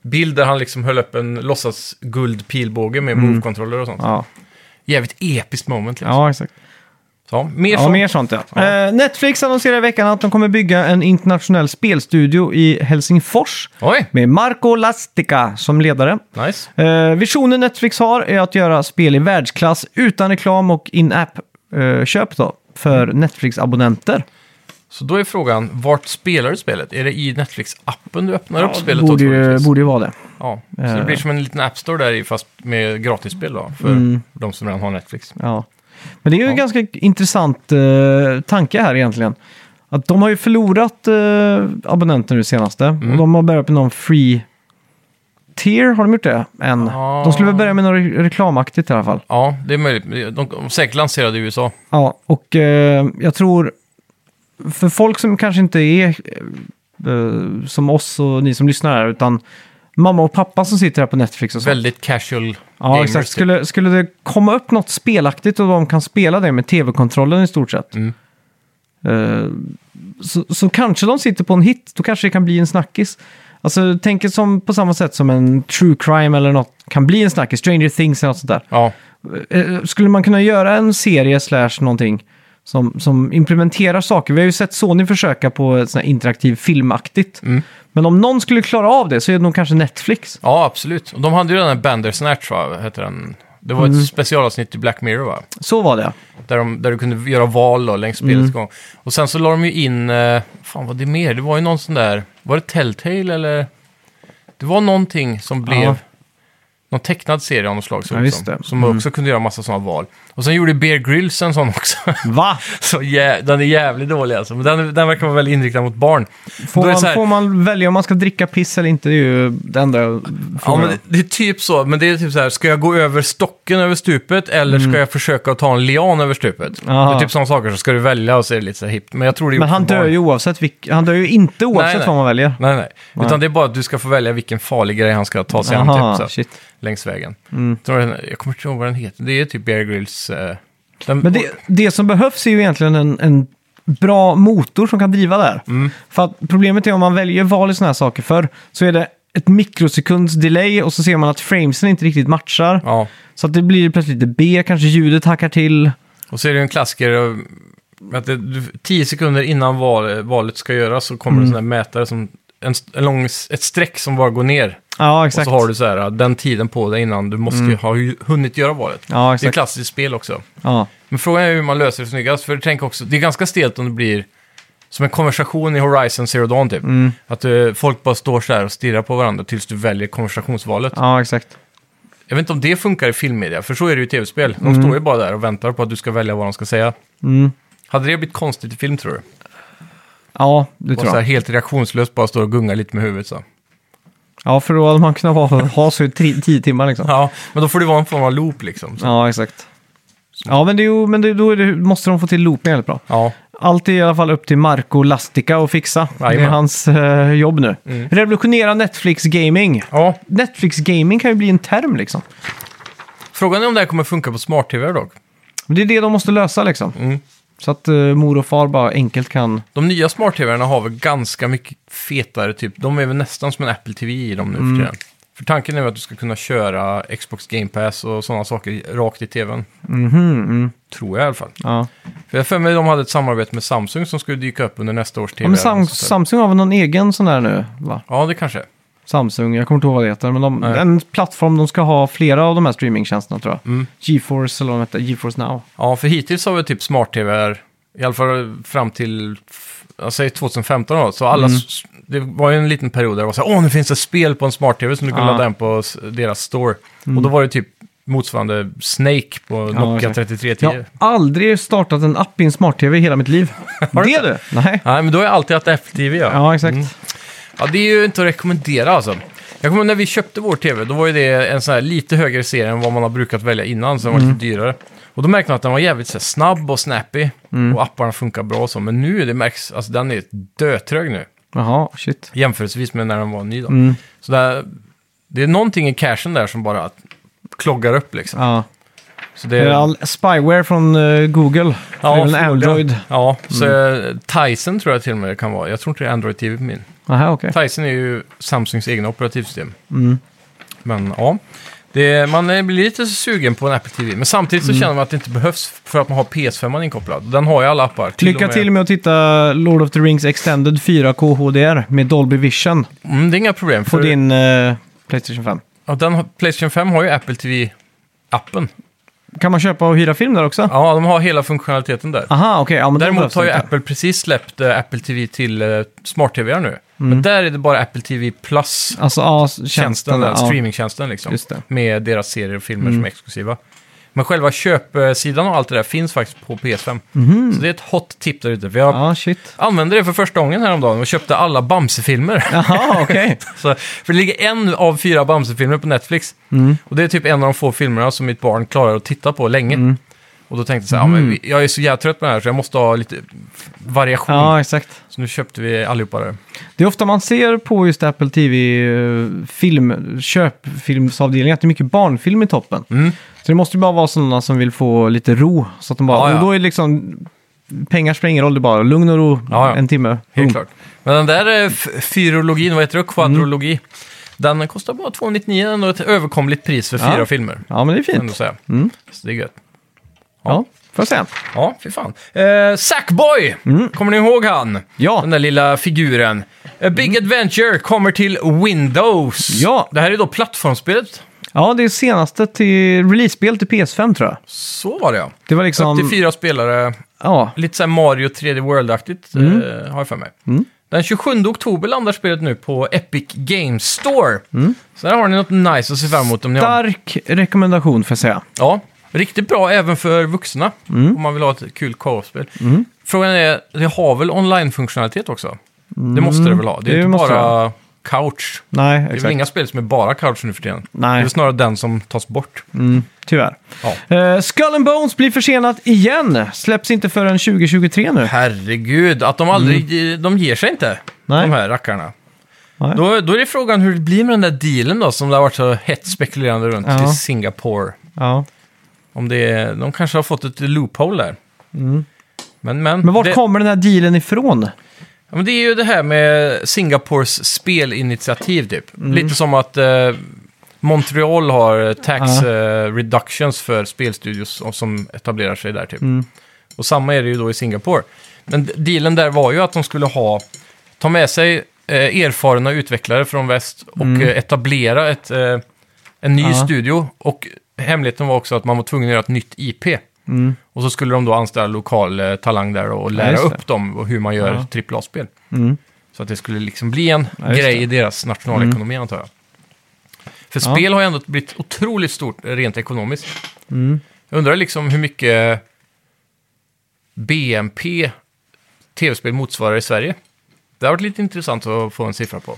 bild där han liksom höll upp en låtsas guld pilbåge med Move-kontroller och sånt. Mm. Ja, Jävligt episkt moment liksom. ja exakt. Så, mer Ja, sånt. mer sånt ja. Ja. Eh, Netflix annonserade i veckan att de kommer bygga en internationell spelstudio i Helsingfors Oj, med Marco Lastica som ledare. nice. Eh, visionen Netflix har är att göra spel i världsklass utan reklam och in-app-köp då för Netflix-abonnenter. Så då är frågan, vart spelar du spelet? Är det i Netflix-appen du öppnar upp spelet? borde, då, ju, borde ju vara det. Ja, så Eh. det blir som en liten App Store där i, fast med gratisspel då, för Mm. de som redan har Netflix. Ja. Men det är ju en Ja. ganska intressant eh, tanke här egentligen. Att de har ju förlorat uh, abonnenter nu senaste. Mm. Och de har börjat med någon free tier, har de gjort det? Än. Ja. De skulle väl börja med något re- reklamaktigt i alla fall. Ja, det är möjligt. De, de säkert lanserade i USA. Ja, och eh, jag tror för folk som kanske inte är eh, som oss och ni som lyssnar här, utan mamma och pappa som sitter här på Netflix och så. Väldigt casual Ja, gamers. exakt. typ. Skulle, skulle det komma upp något spelaktigt och de kan spela det med tv-kontrollen i stort sett. Mm. eh, så, så kanske de sitter på en hit, då kanske det kan bli en snackis. Alltså, tänk som på samma sätt som en true crime eller något kan bli en snackis, Stranger Things eller något sånt där. Ja, Eh, Skulle man kunna göra en serie slash någonting som, som implementerar saker? Vi har ju sett Sony försöka på ett sånt här interaktiv filmaktigt. Mm. Men om någon skulle klara av det så är det nog kanske Netflix. ja, absolut. Och de hade ju den här Bandersnatch, va? Heter den. Det var Mm. ett specialavsnitt i Black Mirror, va? Så var det. Där, de, där du kunde göra val då, längs Mm. spelets gång. Och sen så la de ju in, eh, fan vad det mer? Det var ju någon sån där, var det Telltale eller? Det var någonting som blev. Någon tecknad serie av något slag. Ja, visst som, det. som Mm. också kunde göra massa sådana val. Och sen gjorde Bear Grylls en sån också. Va? så jä- den är jävligt dålig alltså. Men den, den verkar vara väldigt inriktad mot barn. Får Då är det man, så här- får man välja om man ska dricka piss eller inte? Det är ju det enda jag Ja, frågar men det, det är typ så, men det är typ så här, ska jag gå över stocken över stupet eller ska jag försöka att ta en lian över stupet? Mm. Aha. Det är typ sådana saker, så ska du välja och så är det lite så här hippt. Men jag tror det är Men gjort han för dör barn. ju oavsett vilk, Han dör ju inte oavsett nej. vad man väljer. Nej, nej. Utan det är bara att du ska få välja vilken farlig grej han ska ta sig an typ, så, shit. Längs vägen. Mm. Jag, kommer inte ihåg vad den heter. Det är typ Bear Grylls... Eh, den, Men det, det som behövs är ju egentligen en, en bra motor som kan driva där. Mm. För att problemet är om man väljer val i sådana här saker för så är det ett mikrosekunds delay och så ser man att framesen inte riktigt matchar. Ja, Så att det blir plötsligt lite B, kanske ljudet hackar till. och så är det en klassiker. eh, Att det, tio sekunder innan val, valet ska göras så kommer Mm. en sån här mätare som... En, en lång, ett streck som bara går ner. Ja, Och exakt. så har du så här, den tiden på dig innan du måste ju ha hunnit göra valet. Ja, Det är ett exakt. klassiskt spel också. Ja. Men frågan är hur man löser det snyggast. För tänk också, det är ganska stelt om det blir som en konversation i Horizon Zero Dawn typ. Mm. Att eh, folk bara står så här och stirrar på varandra tills du väljer konversationsvalet. ja, exakt. Jag vet inte om det funkar i filmmedia, för så är det ju i tv-spel. De Mm. står ju bara där och väntar på att du ska välja vad de ska säga. Mm. Hade det blivit konstigt i film tror du? Ja, det Och tror så här jag. helt reaktionslöst bara står och gungar lite med huvudet så. Ja, för då hade man kunnat ha, ha så i tri- tio timmar liksom. Ja, men då får det vara en form av loop liksom. Så. Ja, exakt. Ja, men, det är ju, men det, då är det, måste de få till loopen väldigt bra. Ja, Allt är i alla fall upp till Marco Lastica att fixa. Det är Jajamän. hans eh, jobb nu. Mm. Revolutionera Netflix gaming. ja. Netflix gaming kan ju bli en term liksom. Frågan är om det här kommer funka på smart-tv dock. Men Det är det de måste lösa liksom. Mm. Så att uh, mor och far bara enkelt kan... De nya smart-tv-erna har väl ganska mycket fetare typ. De är väl nästan som en Apple TV i dem nu Mm. för tiden. För tanken är väl att du ska kunna köra Xbox Game Pass och sådana saker rakt i tvn. Mhm, mm, Tror jag i alla fall. ja. För jag för mig de hade ett samarbete med Samsung som skulle dyka upp under nästa års tv. ja men Sam. Samsung har väl någon egen sån där nu? Va? Ja, det kanske är. Samsung, jag kommer inte ihåg vad det heter. Men de, Nej. en plattform de ska ha flera av de här streamingtjänsterna tror jag. Mm. GeForce eller vad de heter. GeForce Now. Ja, för hittills har vi typ smart-tv, i alla fall fram till, jag säger 2015 då, så alla Mm. det var ju en liten period där det var så här, åh nu finns det spel på en smart-tv som du kan Ja. ladda hem på deras store. Och då var det typ motsvarande Snake på Nokia exakt. 3310. Jag har aldrig startat en app i en smart-tv i hela mitt liv. Har du det du? Nej. Nej, men då har jag alltid haft Apple TV ja. Ja, exakt. Mm. Ja, det är ju inte att rekommendera alltså. Jag kommer ihåg när vi köpte vår tv, då var ju det en sån här lite högre serie än vad man har brukat välja innan, så den var Mm. lite dyrare. Och då märkte man att den var jävligt så här, snabb och snappy Mm. och apparna funkar bra och så. Men nu, det märks, alltså den är dötrög nu. Jaha, shit. Jämförelsevis med när den var ny då. Mm. Så där, det är någonting i cachen där som bara kloggar upp liksom. Ja. Så Det är all spyware från eh, Google. Ja, det är väl en. Android. Ja, så eh, Tyson tror jag till och med det kan vara. Jag tror inte det är Android TV på min. Aha, okej. Tyson är ju Samsungs egna operativsystem. Mm. Men ja, det, man eh, blir lite sugen på en Apple TV. Men samtidigt så Mm. känner man att det inte behövs för att man har PS5 inkopplad. Den har ju alla appar. till Lycka med- till med att titta Lord of the Rings Extended 4K HDR med Dolby Vision Mm, det är inga problem. på För, din eh, Playstation 5. ja, den, Playstation 5 har ju Apple TV-appen. Kan man köpa och hyra film där också? Ja, de har hela funktionaliteten där. Aha, okej. Ja, men Däremot har ju. Apple precis släppt eh, Apple TV till uh, smart-TV nu. Mm. Men där är det bara Apple TV Plus Alltså, ja, tjänsten, tjänsten. där, ja. streamingtjänsten liksom. Just det. Med deras serier och filmer Mm. som är exklusiva. Men själva köpsidan och allt det där finns faktiskt på PS5. Så det är ett hot tip där ute. För jag Mhm. Ja, shit. använde det för första gången häromdagen och köpte alla Bamse-filmer. Jaha, okej. Så, för det ligger en av fyra Bamse-filmer på Netflix. Mm. Och det är typ en av de få filmerna som mitt barn klarar att titta på länge. Mm. Och då tänkte jag så här, ja, men vi- jag är så jävla trött på det här så jag måste ha lite variation. Ja, exakt. Så nu köpte vi allihopa det. Det är ofta man ser på just Apple TV eh, film, köpfilmsavdelningen att det är mycket barnfilm i toppen. Mm. Så det måste ju bara vara sådana som vill få lite ro. Så att de bara, Ja, ja. Och då är det liksom, pengar spelar ingen roll, det är bara lugn och ro Ja, ja. en timme. Helt Boom. klart. Men den där eh, f- fyrologin, vad heter det? Kvadrologi. Mm. Den kostar bara 299, ändå ett överkomligt pris för Ja. fyra filmer. Ja, men det är ändå fint. säga. Mm. Så det är gött. Ja, får jag säga. Ja, fy fan. Eh, Sackboy! Kommer ni ihåg han? Mm. Ja. Den där lilla figuren. A Big Adventure kommer till Windows. Ja. Det här är då plattformsspelet. Ja, det är senaste till release-spel till PS5 tror jag. Så var det ja. Det var liksom... Upp till fyra spelare. Ja, Lite såhär Mario 3D World-aktigt Mm. eh, har jag för mig. Den 27 oktober landar spelet nu på Epic Games Store. Så där har ni något nice att se fram emot om ni har... stark rekommendation får jag säga. Ja, riktigt bra även för vuxna. Mm. Om man vill ha ett kul co-op-spel. Frågan är, det har väl online-funktionalitet också? Det måste det väl ha? Det är Mm. det inte måste bara couch. Nej, Det är väl exakt. inga spel som är bara couch nu för tiden. Nej. Det är snarare den som tas bort. Mm, tyvärr. Ja. Uh, Skull and Bones blir försenat igen. Släpps inte förrän 2023 nu. Herregud, att de aldrig... De ger sig inte, Mm. Nej. de här rackarna. Nej. Då, då är det frågan hur det blir med den där dealen då, som det har varit så hett spekulerande runt Ja. i Singapore. Ja. Om det är, de kanske har fått ett loophole där. Men, men, Mm. Men vart det, kommer den här dealen ifrån? ja, men det är ju det här med Singapores spelinitiativ typ. Mm. Lite som att eh, Montreal har tax Ja. eh, reductions för spelstudios som- etablerar sig där typ. Mm. Och samma är det ju då i Singapore. Men dealen där var ju att de skulle ha, ta med sig eh, erfarna utvecklare från väst och Mm. eh, etablera ett, eh, en ny Ja. studio. Och hemligheten var också att man var tvungen att göra ett nytt IP. Mm. Och så skulle de då anställa lokal eh, talang där och lära just det. upp dem och hur man gör Ja. AAA-spel. Mm. Så att det skulle liksom bli en Ja, just grej det. Mm. i deras nationalekonomi antar jag. För Ja. spel har ju ändå blivit otroligt stort eh, rent ekonomiskt. Mm. Jag undrar liksom hur mycket BNP tv-spel motsvarar i Sverige. Det har varit lite intressant att få en siffra på.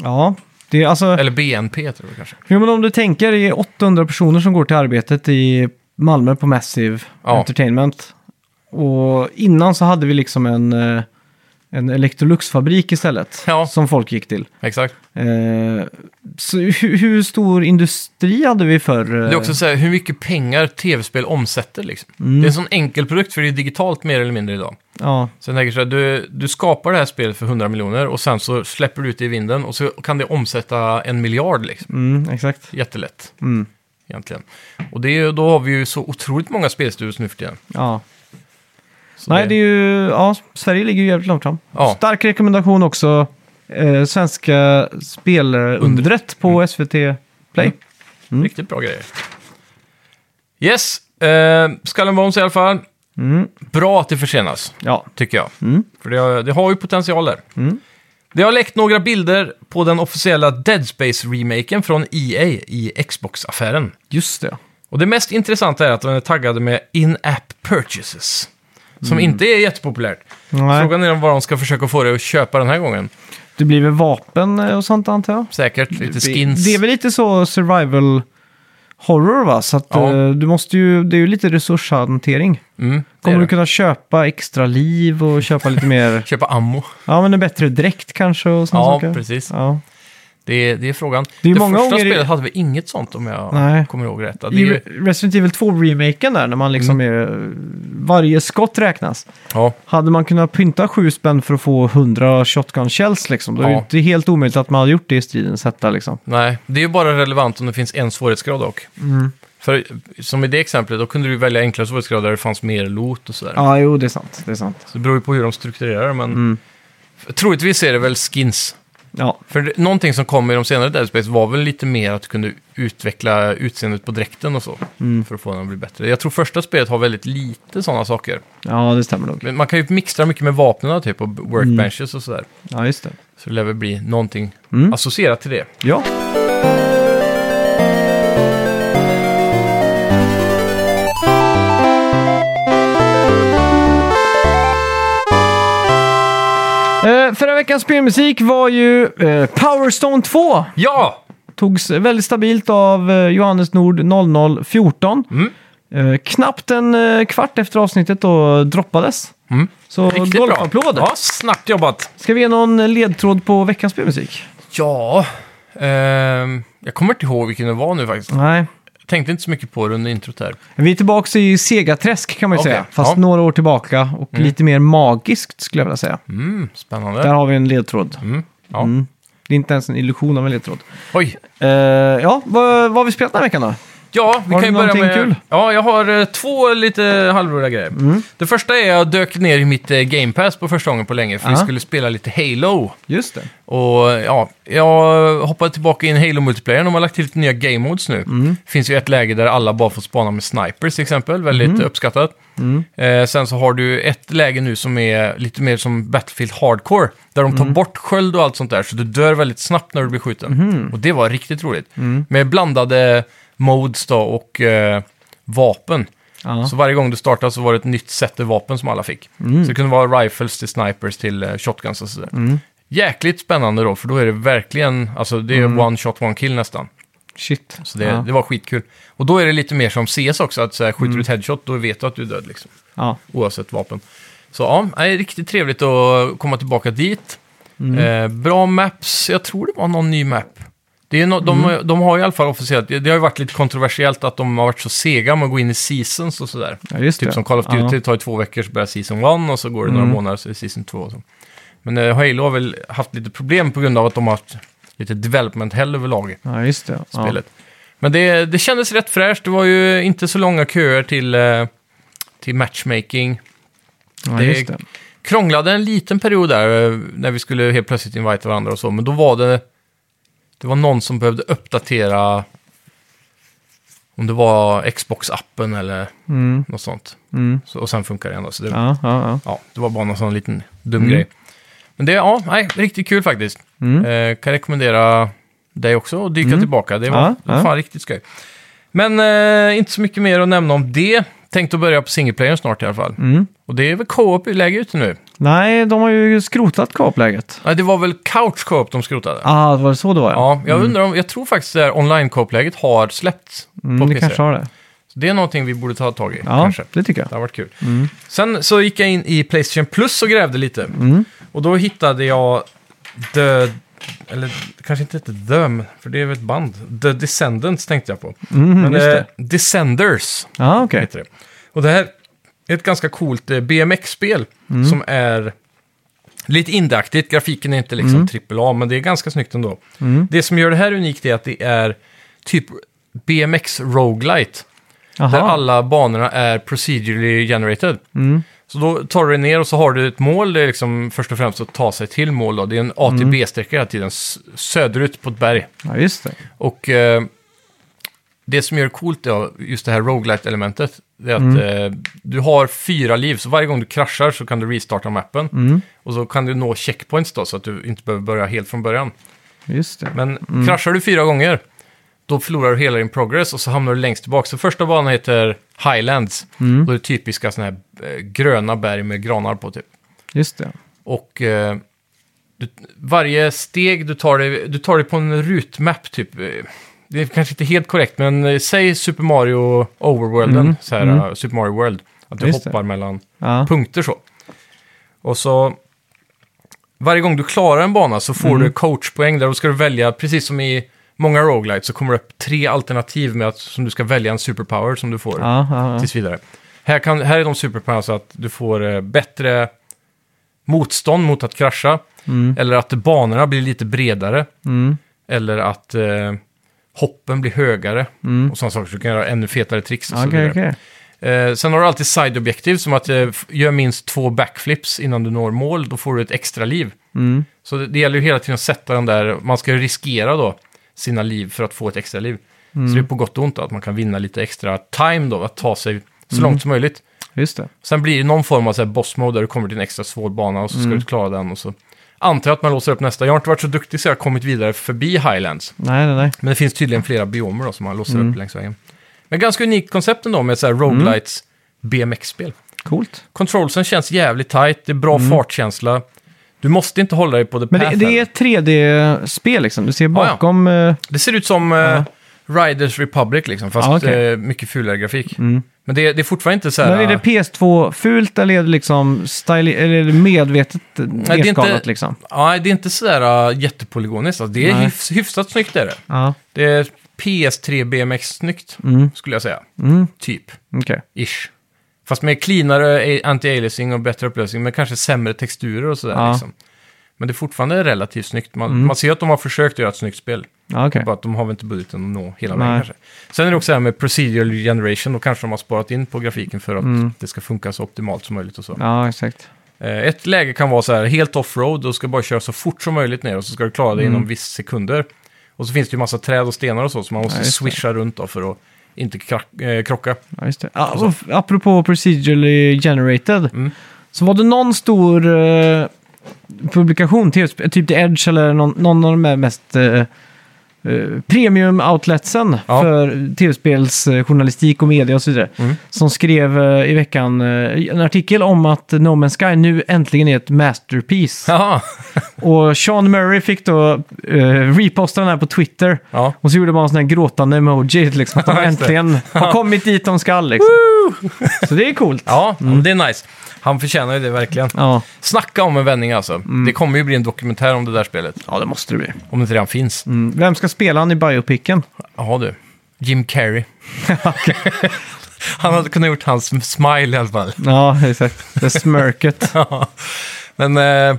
Ja, det är alltså... Eller BNP det väl kanske. Jo, men om du tänker, det är 800 personer som går till arbetet i Malmö på Massive Ja. Entertainment. Och innan så hade vi liksom en, eh, en Electrolux-fabrik istället. Ja. Som folk gick till. Exakt. Eh, så hur, hur stor industri hade vi för? Det är också så här, hur mycket pengar tv-spel omsätter liksom. Mm. Det är en sån enkel produkt för det är digitalt mer eller mindre idag. Ja, Så jag tänker så här, du, du skapar det här spelet för 100 miljoner och sen så släpper du ut det i vinden och så kan det omsätta en miljard liksom. mm, exakt. Jättelätt Mm, egentligen. Och det är, då har vi ju så otroligt många spelstudios nu för tiden. ja. Nej, det är ju... Ja, Sverige ligger ju jävligt långt fram. Ja. Stark rekommendation också. Eh, svenska spelundret på SVT Play. Mm. Riktigt bra grejer. Yes, eh, Skull Bones i alla fall. Mm. Bra att det försenas, Ja. tycker jag. Mm. För det, har- det har ju potential där. Mm. Det har läckt några bilder på den officiella Dead Space-remaken från EA i Xbox-affären. Just det. Och det mest intressanta är att de är taggade med in-app purchases. Som inte är jättepopulärt. Nej. Frågan är om vad de ska försöka få dig att köpa den här gången. Det blir väl vapen eh, och sånt antar jag? Säkert lite Det- skins. Det är väl lite så survival horror va? Så att Ja. eh, du måste ju, det är ju lite resurshantering. Mm, Kommer du det. kunna köpa extra liv och köpa lite mer, Köpa ammo. ja men en bättre dräkt kanske och såna Ja, saker? precis. Ja. Det är, det är frågan. Det är det många första gånger i- spelet hade vi inget sånt om jag Nej. kommer ihåg rätt. Det är, Re- Resident Evil 2-remaken där, när man liksom Mm. är, varje skott räknas. ja, Hade man kunnat pynta sju spänn för att få 100 shotgun shells liksom, då är Ja. det inte helt omöjligt att man hade gjort det i stridens hetta liksom. nej, det är ju bara relevant om det finns en svårighetsgrad dock. Mm. För som i det exemplet, då kunde du välja enklare svårighetsgrader där det fanns mer loot och sådär. Ja, jo det är sant. Det är sant. Så det beror ju på hur de strukturerar men Mm. troligtvis är det väl skins. Ja, För någonting som kom i de senare Dead Space var väl lite mer att du kunde utveckla utseendet på dräkten och så. Mm. För att få den att bli bättre. Jag tror första spelet har väldigt lite sådana saker. ja det stämmer nog. Men man kan ju mixtra mycket med vapnen typ och workbenches och sådär. Ja, just det. Så det lär väl bli någonting Mm. associerat till det. Ja. Eh, förra veckans spelmusik var ju eh, Power Stone 2. Ja! Togs väldigt stabilt av eh, Johannes Nord 0014. Mm. Eh, knappt en eh, kvart efter avsnittet då droppades. Mm. Så Riktigt bra. golfapplåd. Ja, snabbt jobbat. Ska vi ge någon ledtråd på veckans spelmusik? Ja, ehm, jag kommer inte ihåg vilken det var nu faktiskt. Nej. Tänkte inte så mycket på det under introt här. Vi är tillbaka i Segaträsk kan man ju Okej, säga. Fast ja. några år tillbaka och lite mer magiskt skulle jag vilja säga. Mm, Där spännande. har vi en ledtråd. Mm, ja. Mm. Det är inte ens en illusion av en ledtråd. Oj, Eh, ja, vad, vad har vi spelat den här veckan då? Ja, vi Har kan du ju börja någonting med... kul? Ja, jag har eh, två lite halvroliga grejer. Mm. Det första är att jag dök ner i mitt eh, Game Pass på första gången på länge, för vi Ja. skulle spela lite Halo. Just det. Och ja, jag hoppade tillbaka in i Halo-multiplayern. De har lagt till lite nya game modes nu. Mm. Det finns ju ett läge där alla bara får spana med snipers till exempel, väldigt uppskattat. Mm. Eh, sen så har du ett läge nu som är lite mer som Battlefield Hardcore, där de tar Mm. bort sköld och allt sånt där, så du dör väldigt snabbt när du blir skjuten. Och det var riktigt roligt. Mm. Med blandade modes då och eh, vapen. Ja. Så varje gång du startade så var det ett nytt set av vapen som alla fick. Mm. Så det kunde vara rifles till snipers till eh, shotguns och sådär. Mm. Jäkligt spännande då, för då är det verkligen, alltså det är one shot, one kill nästan. Shit. Så det, ja. det var skitkul. Och då är det lite mer som CS också, att så här, Mm. skjuter du ett headshot då vet du att du är död liksom. Ja. Oavsett vapen. Så ja, det är riktigt trevligt att komma tillbaka dit. Mm. Eh, bra maps, jag tror det var någon ny map. Det är no, de, Mm. de har i alla fall officiellt, det, har ju varit lite kontroversiellt att de har varit så sega med att gå in i seasons och sådär. ja, Typ det. som Call of Duty, Ja. tar ju två veckor så börjar Season 1 och så går det några Mm. månader så är det Season 2 och så. Men eh, Halo har väl haft lite problem på grund av att de har haft lite development hell överlag Ja, just det. Ja. spelet. Men det, det kändes rätt fräscht, det var ju inte så långa köer till, eh, till matchmaking. Ja, det- just det. Krånglade en liten period där eh, när vi skulle helt plötsligt invita varandra och så, men då var det, det var någon som behövde uppdatera om det var Xbox-appen eller Mm. något sånt. Mm. Så, och sen funkar det ändå. Så det, Ja, ja, ja. ja, det var bara någon sån liten dum Mm. grej. Men det, ja, nej, riktigt kul faktiskt. Mm. Eh, kan rekommendera dig också att dyka Mm. tillbaka. Det var, Ja, fan riktigt skoj. Men eh, inte så mycket mer att nämna om det. Tänkte att börja på singleplayer snart i alla fall. Mm. Och det är väl co-op-läge ute nu? Nej, de har ju skrotat co-op-läget. Nej, det var väl couch co-op de skrotade? Ah, var det så det var? Ja, jag undrar om, jag tror faktiskt det här online co-op-läget har släppts Mm, på det PC. kanske har det. Så det är någonting vi borde ta tag i, Ja, kanske. det tycker jag. Det har varit kul. Mm. Sen så gick jag in i Playstation Plus och grävde lite. Mm. Och då hittade jag The... Eller kanske inte heter The, men- för det är väl ett band. The Descendants tänkte jag på. Mm, Men just eh, det. Descenders Ja, okej. heter det. Och det här är ett ganska coolt eh, BMX-spel Mm. som är lite indaktigt. Grafiken är inte liksom Mm. AAA, men det är ganska snyggt ändå. Mm. Det som gör det här unikt är att det är typ BMX roguelite Där Jaha. alla banorna är procedurally generated. Mm. Så då tar du dig ner och så har du ett mål, det är liksom först och främst att ta sig till mål. Då. Det är en A till Mm. B-sträcka hela tiden, söderut på ett berg. Ja, just det. Och eh, det som gör det coolt är just det här roguelite-elementet. Det är att Mm. eh, du har fyra liv, så varje gång du kraschar så kan du restarta mappen. Mm. Och så kan du nå checkpoints då, så att du inte behöver börja helt från början. Just det. Men Mm. kraschar du fyra gånger, då förlorar du hela din progress och så hamnar du längst tillbaka. Så första banan heter Highlands. Mm. Då är det typiska sådana här eh, gröna berg med granar på typ. Just det. Och eh, du, varje steg du tar dig, du tar dig på en rutmap typ. Det är kanske inte helt korrekt, men eh, säg Super Mario Overworlden, Mm, så här, mm. eh, Super Mario World. Att du Just det. hoppar mellan Ja. punkter så. Och så varje gång du klarar en bana så får Mm. du coachpoäng där. Då ska du välja, precis som i många roguelites, så kommer det upp tre alternativ med att som du ska välja en superpower som du får Ja, ja, ja. tills vidare. Här, kan, här är de superpower så att du får eh, bättre motstånd mot att krascha. Mm. Eller att banorna blir lite bredare. Mm. Eller att eh, hoppen blir högare. Mm. Och sådana saker. Så du kan göra ännu fetare tricks och så Okej, vidare. okej. Eh, sen har du alltid side-objektiv som att eh, gör minst två backflips innan du når mål. Då får du ett extra liv. Mm. Så det, det gäller ju hela tiden att sätta den där, man ska ju riskera då sina liv för att få ett extra liv. Mm. Så det är på gott och ont att man kan vinna lite extra time då, att ta sig så Mm. långt som möjligt. Just det. Sen blir det någon form av så här boss mode där du kommer till en extra svår bana och så ska Mm. du klara den och så antar jag att man låser upp nästa. Jag har inte varit så duktig så jag har kommit vidare förbi Highlands. Nej, nej, nej. Men det finns tydligen flera biomer då som man låser Mm. upp längs vägen. Men ganska unikt koncept ändå med så här roguelites BMX-spel. Coolt. Controlsen känns jävligt tight, det är bra fartkänsla. Du måste inte hålla dig på the Mm. Men path det, det är ett 3D-spel liksom. Du ser ja. bakom... eh, Det ser ut som eh, Riders Republic liksom, fast Ja, okej. eh, mycket fulare grafik. Mm. Men det, det är fortfarande inte så här... Men är det PS2-fult eller är det liksom style, eller är det medvetet det är nedskalat inte- liksom? Ja, det är inte så där uh, jättepolygoniskt. Alltså. Det är Nej. hyfs, hyfsat snyggt är det. Ja. Det är PS3 BMX-snyggt, Mm. skulle jag säga. Mm. Typ. Okej. Ish. Fast med cleanare anti-aliasing och bättre upplösning, men kanske sämre texturer och sådär. Ja. Liksom. Men det är fortfarande relativt snyggt. Man, Mm. man ser att de har försökt göra ett snyggt spel. Okej. Bara att de har väl inte budgeten att nå hela vägen kanske. Sen är det också det här med procedural generation, och kanske de har sparat in på grafiken för att Mm. det ska funka så optimalt som möjligt och så. Ja, exakt. Eh, Ett läge kan vara så här, helt offroad, och ska bara köra så fort som möjligt ner och så ska du klara det Mm. inom viss sekunder. Och så finns det ju massa träd och stenar och så, så man måste Ja, swisha runt då för att inte eh, krocka. Ja, just det. F- apropå procedurally generated. Mm. Så var det någon stor eh, publikation, TV, typ The Edge eller någon, någon av de mest eh, premium-outletsen Ja. för tv-spelsjournalistik och media och så vidare. Mm. Som skrev eh, i veckan eh, en artikel om att No Man's Sky nu äntligen är ett masterpiece. Jaha, Och Sean Murray fick då eh, reposta den här på Twitter. ja. Och så gjorde man en sån här gråtande emoji, liksom, att de Ja, äntligen har kommit dit de ska. Liksom. Så det är coolt. Ja, det är nice. Han förtjänar ju det verkligen. Ja, Snacka om en vändning alltså. Mm. Det kommer ju bli en dokumentär om det där spelet. ja det måste det bli. Om det inte redan finns. Mm. Vem ska spela han i biopicen? Jaha du. Jim Carrey. Han hade kunnat gjort hans smile i alla fall. Ja, exakt. Det smörket. Ja. Men, eh,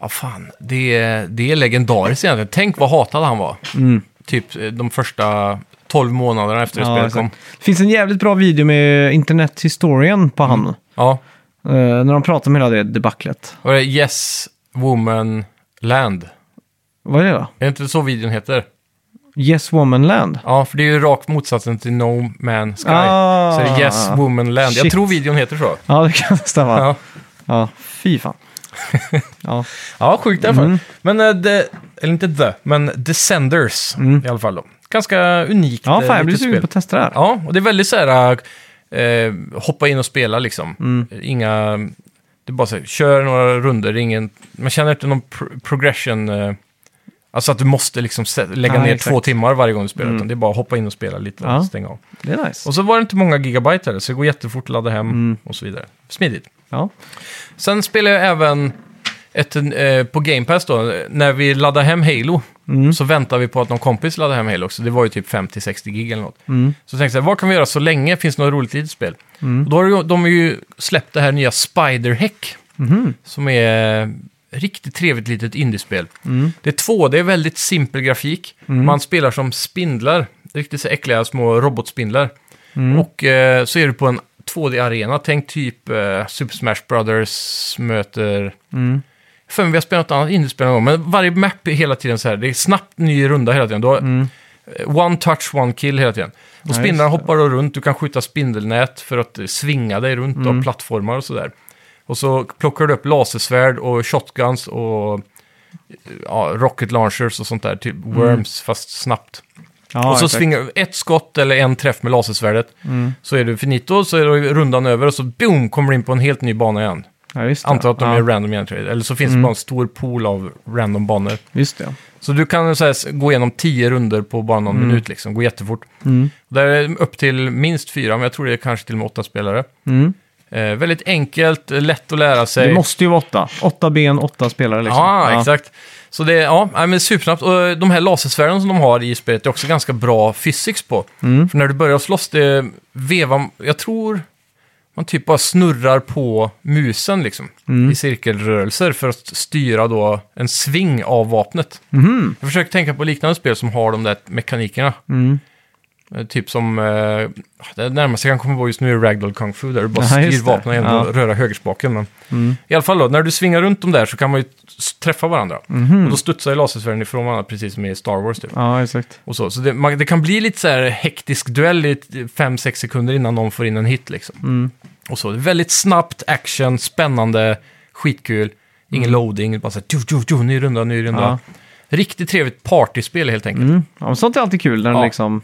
ja fan, det, är- det är legendariskt egentligen. Tänk vad hatad han var. Mm. Typ eh, de första 12 månaderna efter Ja, spelet kom. Det finns en jävligt bra video med internethistorien på han. Ja, eh, när de pratar om hela det debaclet. och det Yes Woman Land. Vad är det då? Är det inte så videon heter? Yes Woman Land? Ja, för det är ju rakt motsatsen till No Man Sky. Ah. så det är Yes Woman Land. Jag Shit. tror videon heter så. Ja, det kan stämma. Ja, Ja, fy fan. ja. ja sjukt i alla fall. Mm. Men, eh, the, eller inte The, men Descenders Mm. i alla fall då. Ganska unikt ja, eh, fan jag blir sugen på att testa det här. Ja, och det är väldigt så här, eh, hoppa in och spela liksom. Mm. Inga, det är bara så här, kör några runder, ingen, man känner inte någon pro- progression, eh, alltså att du måste liksom lägga Nej, ner exakt. två timmar varje gång du spelar, Mm. utan det är bara att hoppa in och spela lite och Ja. stänga av. Det är nice. Och så var det inte många gigabyte heller, så det går jättefort att ladda hem Mm. och så vidare. Smidigt. Ja. Sen spelar jag även ett, eh, på Game Pass då, när vi laddar hem Halo, Mm. så väntar vi på att någon kompis laddar hem Halo också. Det var ju typ 50-60 gig eller något. Mm. Så tänkte jag, vad kan vi göra så länge? Finns det något roligt litet spel? Mm. Och då har de ju släppt det här nya Spider-Hack, Mhm. som är riktigt trevligt litet indiespel. Mm. Det är två, det är väldigt simpel grafik. Mm. Man spelar som spindlar, riktigt så äckliga små robotspindlar. Mm. Och eh, så är du på en 2D-arena, tänk typ eh, Super Smash Brothers möter... Mm. För mig vi har spelat något annat indiespel någon gång, men varje map är hela tiden så här, det är snabbt ny runda hela tiden. Du har Mm. eh, one touch, one kill hela tiden. Och Ja, spindlarna hoppar runt, du kan skjuta spindelnät för att eh, svinga dig runt Mm. av plattformar och sådär. Och så plockar du upp lasersvärd och shotguns och ja, rocket launchers och sånt där, typ worms fast snabbt. Ja, och så exakt. svingar du ett skott eller en träff med lasersvärdet, Mm. så är du finito, så är det rundan över och så boom, kommer du in på en helt ny bana igen. Ja. Antar att de ja. är random generated, eller så finns Mm. det bara en stor pool av random banor. Just det. Så du kan så här, gå igenom tio runder på bara någon Mm. minut, liksom. gå jättefort. Mm. Där är det upp till minst fyra, men jag tror det är kanske till och med åtta spelare. Mm. Eh, väldigt enkelt, lätt att lära sig. Det måste ju vara åtta. Åtta ben, åtta spelare liksom. Ja, exakt. Så det är ja, men supersnabbt. Och eh, de här lasersvärden som de har i spelet är också ganska bra physics på. Mm. För när du börjar slåss, det vevar, jag tror man typ bara snurrar på musen liksom. Mm. I cirkelrörelser för att styra då en sving av vapnet. Mhm. Jag försöker tänka på liknande spel som har de där mekanikerna. Mm. Eh, Typ som, eh, det närmaste jag kan komma på just nu är Ragdoll Kung Fu där du bara Ja, styr vapnen genom att röra högerspaken. Men Mm. I alla fall då, när du svingar runt dem där så kan man ju träffa varandra. Mhm. Och då studsar ju lasersvärden ifrån varandra precis som i Star Wars typ. Ja, exakt. Och så så det, man, det kan bli lite så här hektisk duell i 5-6 sekunder innan någon får in en hit liksom. Mm. Och så, det är väldigt snabbt, action, spännande, skitkul. Ingen loading, bara så här, tju, tju, tju, ny runda, ny runda. Mm. Ja. Riktigt trevligt partyspel helt enkelt. Mm. Ja, men sånt är alltid kul när Ja. liksom...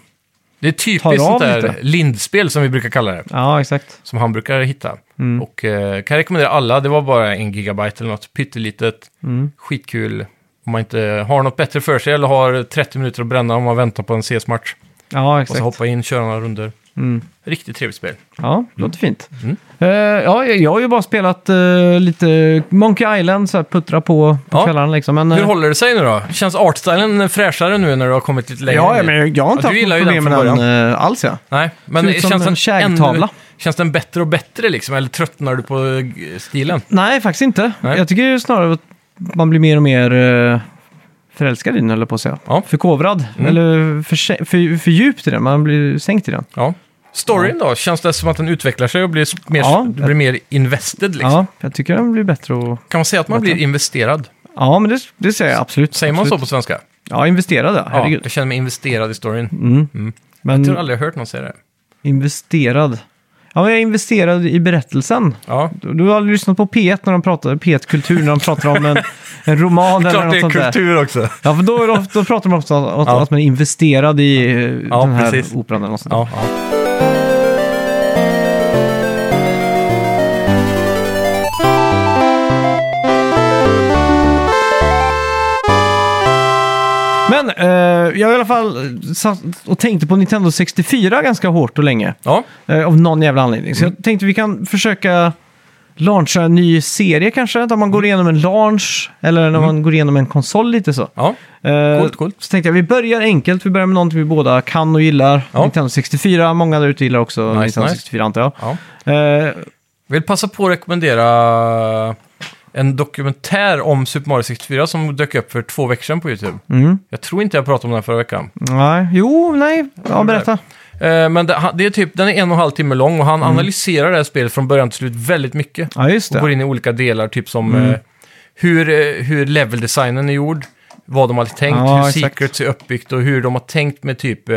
Det är Tar typiskt av sånt där lite. lindspel som vi brukar kalla det. Ja, exakt. Som han brukar hitta. Mm. Och eh, kan rekommendera alla, det var bara en gigabyte eller något pyttelitet. Mm. Skitkul om man inte har något bättre för sig eller har 30 minuter att bränna om man väntar på en CS-match. Ja, Och exakt. så hoppa in, köra några runder. Mm. Riktigt trevligt spel. Ja, låter fint. Mm. Eh, ja, jag har ju bara spelat eh, lite Monkey Island, så här puttra på på Ja. kvällarna liksom. Men, Hur eh, håller det sig nu då? Känns artstylen fräschare nu när du har kommit lite längre Ja, men jag har inte Ja, du haft gillar något ju den problem med från den eh, alls. Ja. Nej, men Ser ut som känns en den, kägtavla. ännu, känns den bättre och bättre liksom? Eller tröttnar du på eh, stilen? Nej, faktiskt inte. Nej. Jag tycker ju snarare att man blir mer och mer eh, förälskad i den, eller på att säga. Ja. Förkovrad, Mm. eller för, för, för djupt i den. Man blir sänkt i den. Ja. Storyn då? Känns det som att den utvecklar sig och blir mer, Ja. du blir mer invested liksom? Ja, jag tycker den blir bättre och... Kan man säga att man blir investerad? Ja, men det, det säger jag absolut. Säger man absolut. så på svenska? Ja, investerad ja. Herregud. jag känner mig investerad i storyn. Mm. Mm. Men Jag tror aldrig jag hört någon säga det. investerad. Ja, men jag är investerad i berättelsen. Ja, Du, du har lyssnat på P1 när de pratar, P1 Kultur, när de pratar om en, en roman eller klart något det är sånt där. kultur också. Ja, för då, är det- då pratar de ofta om att, Ja. att man är investerad i eh, Ja, den här precis. operan eller något sånt där. Ja, ja. Eh, jag i alla fall satt och tänkte på Nintendo 64 ganska hårt och länge. ja. Eh, av någon jävla anledning. Så Mm. jag tänkte vi kan försöka launcha en ny serie kanske. Där man Mm. går igenom en launch eller när man går igenom en konsol lite så. ja. Eh, Coolt, coolt. Så tänkte jag vi börjar enkelt. Vi börjar med någonting vi båda kan och gillar. Ja. Nintendo 64. Många där ute gillar också Nice, Nintendo nice. 64 antar jag. ja. Eh, Vill passa på att rekommendera en dokumentär om Super Mario 64 som dök upp för två veckor sedan på YouTube. mm. Jag tror inte jag pratade om den förra veckan. Nej, jo, nej. Ja, berätta. Eh, men det, han- det är typ, den är en och en halv timme lång och han Mm. analyserar det här spelet från början till slut väldigt mycket. Ja, just Och går det. in i olika delar, typ som Mm. eh, hur, eh, hur leveldesignen är gjord, vad de har tänkt, Ja, hur exakt. Secrets är uppbyggt och hur de har tänkt med typ eh,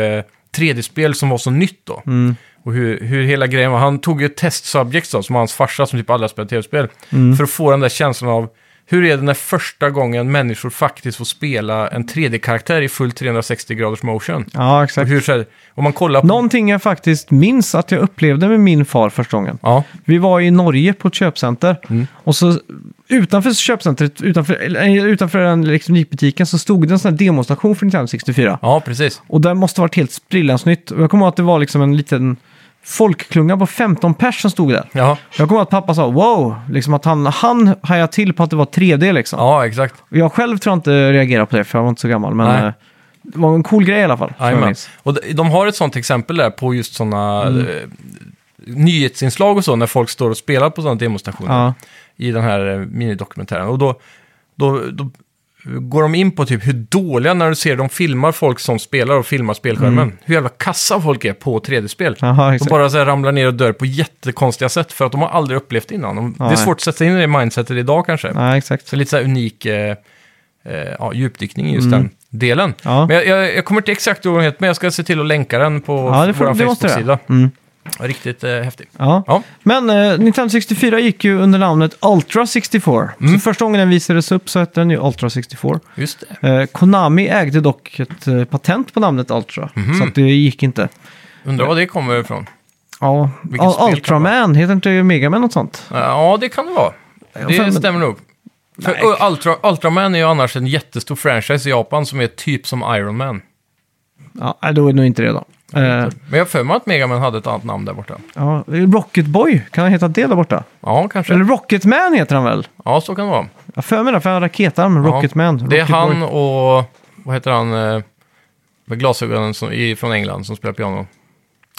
3D-spel som var så nytt då. Mm. Och hur, hur hela grejen var. Han tog ju ett testsubject då, som hans farsa som typ alla spelar tv-spel. Mm. För att få den där känslan av hur är det när första gången människor faktiskt får spela en 3D-karaktär i full 360 graders motion? Ja, exakt. hur, så här, om man kollar på... Någonting jag faktiskt minns att jag upplevde med min far första gången. Ja, Vi var i Norge på ett köpcenter. Mm. Och så utanför köpcentret, utanför, utanför den elektronikbutiken, så stod det en sån här demostation för Nintendo 64. ja precis. Och den måste ha varit helt sprillans nytt. Jag kommer ihåg att det var liksom en liten folkklunga på 15 pers som stod där. Ja, Jag kommer ihåg att pappa sa wow, liksom att han, han hajade till på att det var 3D liksom. ja exakt. Jag själv tror jag inte reagerade på det, för jag var inte så gammal. Men Nej. eh, det var en cool grej i alla fall. som jag Jajamän. minns. Och de, de har ett sånt exempel där på just sådana Mm. eh, nyhetsinslag och så, när folk står och spelar på sådana demonstrationer. Ja, i den här eh, minidokumentären. Och då, då, då går de in på typ hur dåliga när du ser de filmar folk som spelar och filmar spelskärmen. Hur jävla kassa folk är på 3D-spel. Jaha, De Mm. bara så här ramlar ner och dör på jättekonstiga sätt för att de har aldrig upplevt det innan. De, det är svårt att sätta in i det mindsetet idag kanske. Ja. Så lite så här unik... Eh, eh, ja, djupdykning i just den delen. Mm. Ja. Men jag, jag, jag kommer inte exakt ihåg vad den heter, men jag ska se till att länka den på Ja, får- vår Facebook-sida. Mm. Riktigt eh, häftig. Ja. Ja. Men eh, Nintendo 64 gick ju under namnet Ultra 64. Mm. Så första gången den visades upp så hette den ju Ultra 64. Just det. Eh, Konami ägde dock ett eh, patent på namnet Ultra, Mhm. så att det gick inte. Undrar var det kommer ifrån. Ja, Vilket Ul- spel kan Ultraman, heter inte Megaman något sånt? Ja, det kan det vara. Det får- stämmer nog. För uh, Ultra, Ultraman är ju annars en jättestor franchise i Japan som är typ som Iron Man. Ja, nej, då är det nog inte det då. Eh, Men jag har för mig att Megaman hade ett annat namn där borta. ja, Rocket Boy, kan han heta det där borta? Ja, kanske. Eller Rocketman heter han väl? Ja, så kan det vara. Jag för mig det, för han har raketarm, Ja. Rocketman. Det är Rocket han Boy. och, vad heter han, eh, med glasögonen som, i, från England som spelar piano.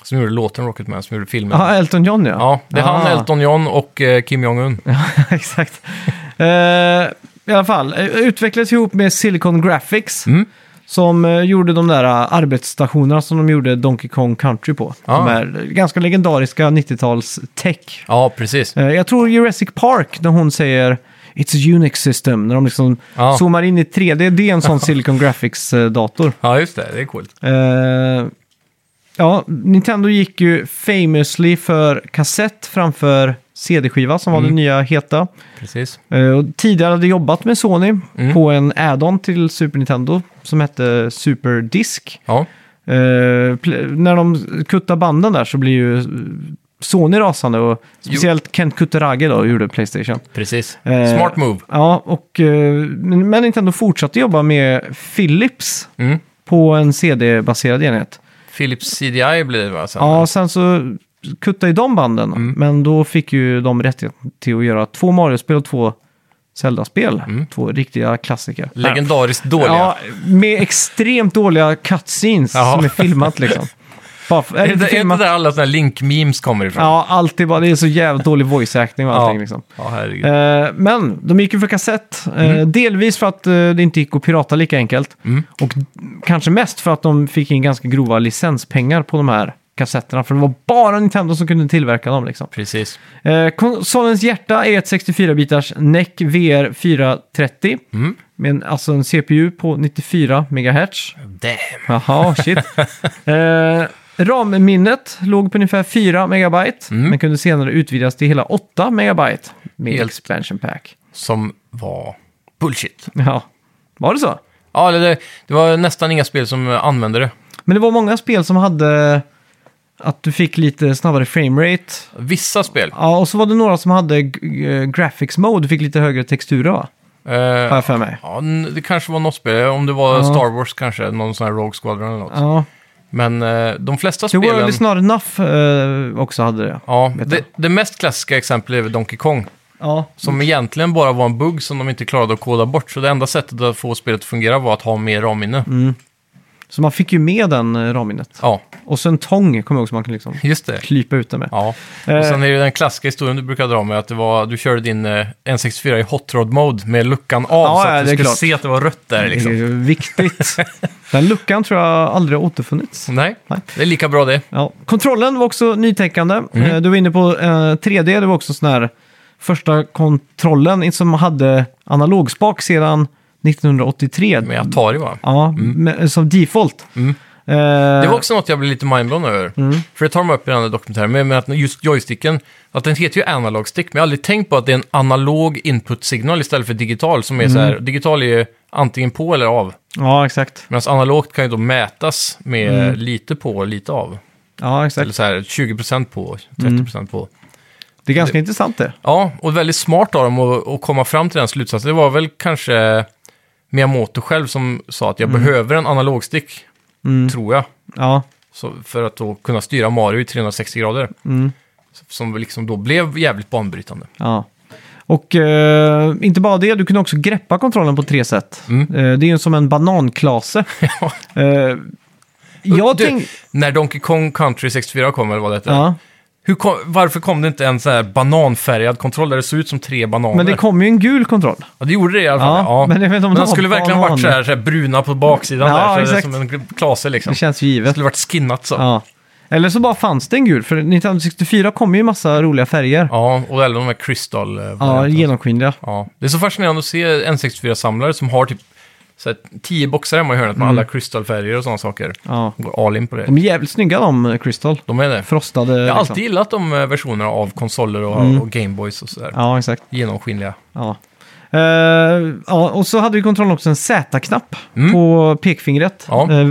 Som gjorde låten Rocketman, som gjorde filmen. Ja, Elton John ja. Ja, det är han, Ah. Elton John och eh, Kim Jong-Un. Exakt. Eh, I alla fall, eh, utvecklades ihop med Silicon Graphics. Mm. Som eh, gjorde de där eh, arbetsstationerna som de gjorde Donkey Kong Country på. Ja. De här ganska legendariska 90-tals tech. Ja, precis. Eh, jag tror Jurassic Park, när hon säger It's a Unix system, när de liksom Ja. zoomar in i 3D, det är en sån Silicon Graphics-dator. Ja, just det. Det är coolt. Eh, ja, Nintendo gick ju famously för kassett framför CD-skiva som var Mm. det nya heta. Precis. Eh, och tidigare hade jobbat med Sony Mm. på en add-on till Super Nintendo som hette Super Disc. Ja, pl- när de kuttar banden där så blir ju Sony rasande och speciellt Kent Kutaragi då gjorde Playstation. precis. Eh, Smart move. Ja, och eh, men Nintendo fortsatte jobba med Philips Mm. på en CD-baserad enhet. Philips CDI blir det va? Sen. Ja, sen så kuttade ju de banden, Mm. men då fick ju de rättighet till att göra två Mario-spel och två Zelda-spel. Mm. Två riktiga klassiker. Legendariskt dåliga. Ja, med extremt dåliga cutscenes Ja. som är filmat liksom. Bara, Är det, inte är det filmat. där alla sådana Link-memes kommer ifrån? Ja, alltid bara. Det är så jävla dålig voice acting och allting ja. liksom. Ja. Eh, men de gick ju för kassett. Eh, Mm. delvis för att eh, det inte gick att pirata lika enkelt. Mm. Och kanske mest för att de fick in ganska grova licenspengar på de här kassetterna. För det var bara Nintendo som kunde tillverka dem. Liksom. Precis. Eh, konsolens hjärta är ett 64-bitars NEC VR 430. Mm. Med en, alltså en CPU på 94 MHz. Damn. Jaha, shit. eh, RAM-minnet låg på ungefär 4 megabyte. Mm. Men kunde senare utvidas till hela 8 megabyte med Helt. expansion pack. Som var bullshit. Ja, var det så? Ja, det, det var nästan inga spel som använde det. Men det var många spel som hade att du fick lite snabbare framerate. Vissa spel. Ja, och så var det några som hade g- eh, graphics mode. Du fick lite högre texturer va? Eh, Har jag för mig. ja, det kanske var något spel. Om det var Ja. Star Wars kanske. Någon sån här Rogue Squadron eller något. Ja, Men eh, de flesta The World spelen... is not enough eh, också hade det. Ja, vet det, jag. det mest klassiska exemplet är väl Donkey Kong. Ja, Som egentligen bara var en bugg som de inte klarade att koda bort. Så det enda sättet att få spelet att fungera var att ha mer RAM-minne. Så man fick ju med den eh, RAM-minnet. Ja, Och så en tång kommer jag ihåg som man kan liksom just det. klypa ut den med. Ja. Och sen är det den klassiska historien du brukar dra med att det var, du körde din eh, N64 i hot rod mode med luckan av Ja, så ja, att det du skulle klart. se att det var rött där Det liksom. är ju viktigt. den luckan tror jag aldrig har återfunnits. Nej, Nej. det är lika bra det. Ja. Kontrollen var också nytänkande. Mm. Eh, Du var inne på eh, 3D, det var också sån här första kontrollen som hade analogspak sedan 1983. Med Atari va? Ja, med, som default. Mm. Eh, Det var också något jag blev lite mindblown över. Mm. För det tar de upp i den här dokumentären, med att just joysticken, att den heter ju analog stick, men jag har aldrig tänkt på att det är en analog input signal istället för digital, som är så Mm. här, digital är ju antingen på eller av. Ja, exakt. Medan analogt kan ju då mätas med Mm. lite på och lite av. Ja, Eller exakt. så här 20% på, 30% på. Det är ganska intressant det. Ja, och väldigt smart av dem att, att komma fram till den slutsatsen. Det var väl kanske Miyamoto själv som sa att jag behöver en analogstick, Mm. tror jag. Ja, Så för att då kunna styra Mario i 360 grader. mm. Som liksom då blev jävligt banbrytande. ja. Och eh, inte bara det, du kunde också greppa kontrollen på tre sätt. Mm. Eh, det är ju som en bananklase. eh, jag Du, tänk... När Donkey Kong Country 64 kom, eller vad det hette. Ja, Hur kom, varför kom det inte en sån här bananfärgad kontroll där det såg ut som tre bananer? men det kom ju en gul kontroll. Ja, det gjorde det i alla fall. Ja, Ja, men jag vet inte om men det de skulle verkligen banan. varit så här, så här bruna på baksidan Ja, där. Så det exakt. som en klase liksom. Det känns ju Det givet. skulle varit skinnat så. Ja. Eller så bara fanns det en gul, för Nintendo 64 kom ju massa roliga färger. Ja, Ja, och eller de här crystal eh, varianterna. genomskinliga. Ja, det är så fascinerande att se N64-samlare som har typ så här, tio boxar hemma i hörnet med alla crystalfärger och sådana saker. Ja. Går all in på det. De är jävligt snygga de, eh, Crystal. De är det. Frostade. Jag har liksom. alltid gillat de eh, versionerna av konsoler och, och Gameboys och sådär. Ja, exakt. Genomskinliga. Ja. Eh, ja, och så hade ju kontrollen också en Z-knapp Mm. på pekfingret. Ja. Eh,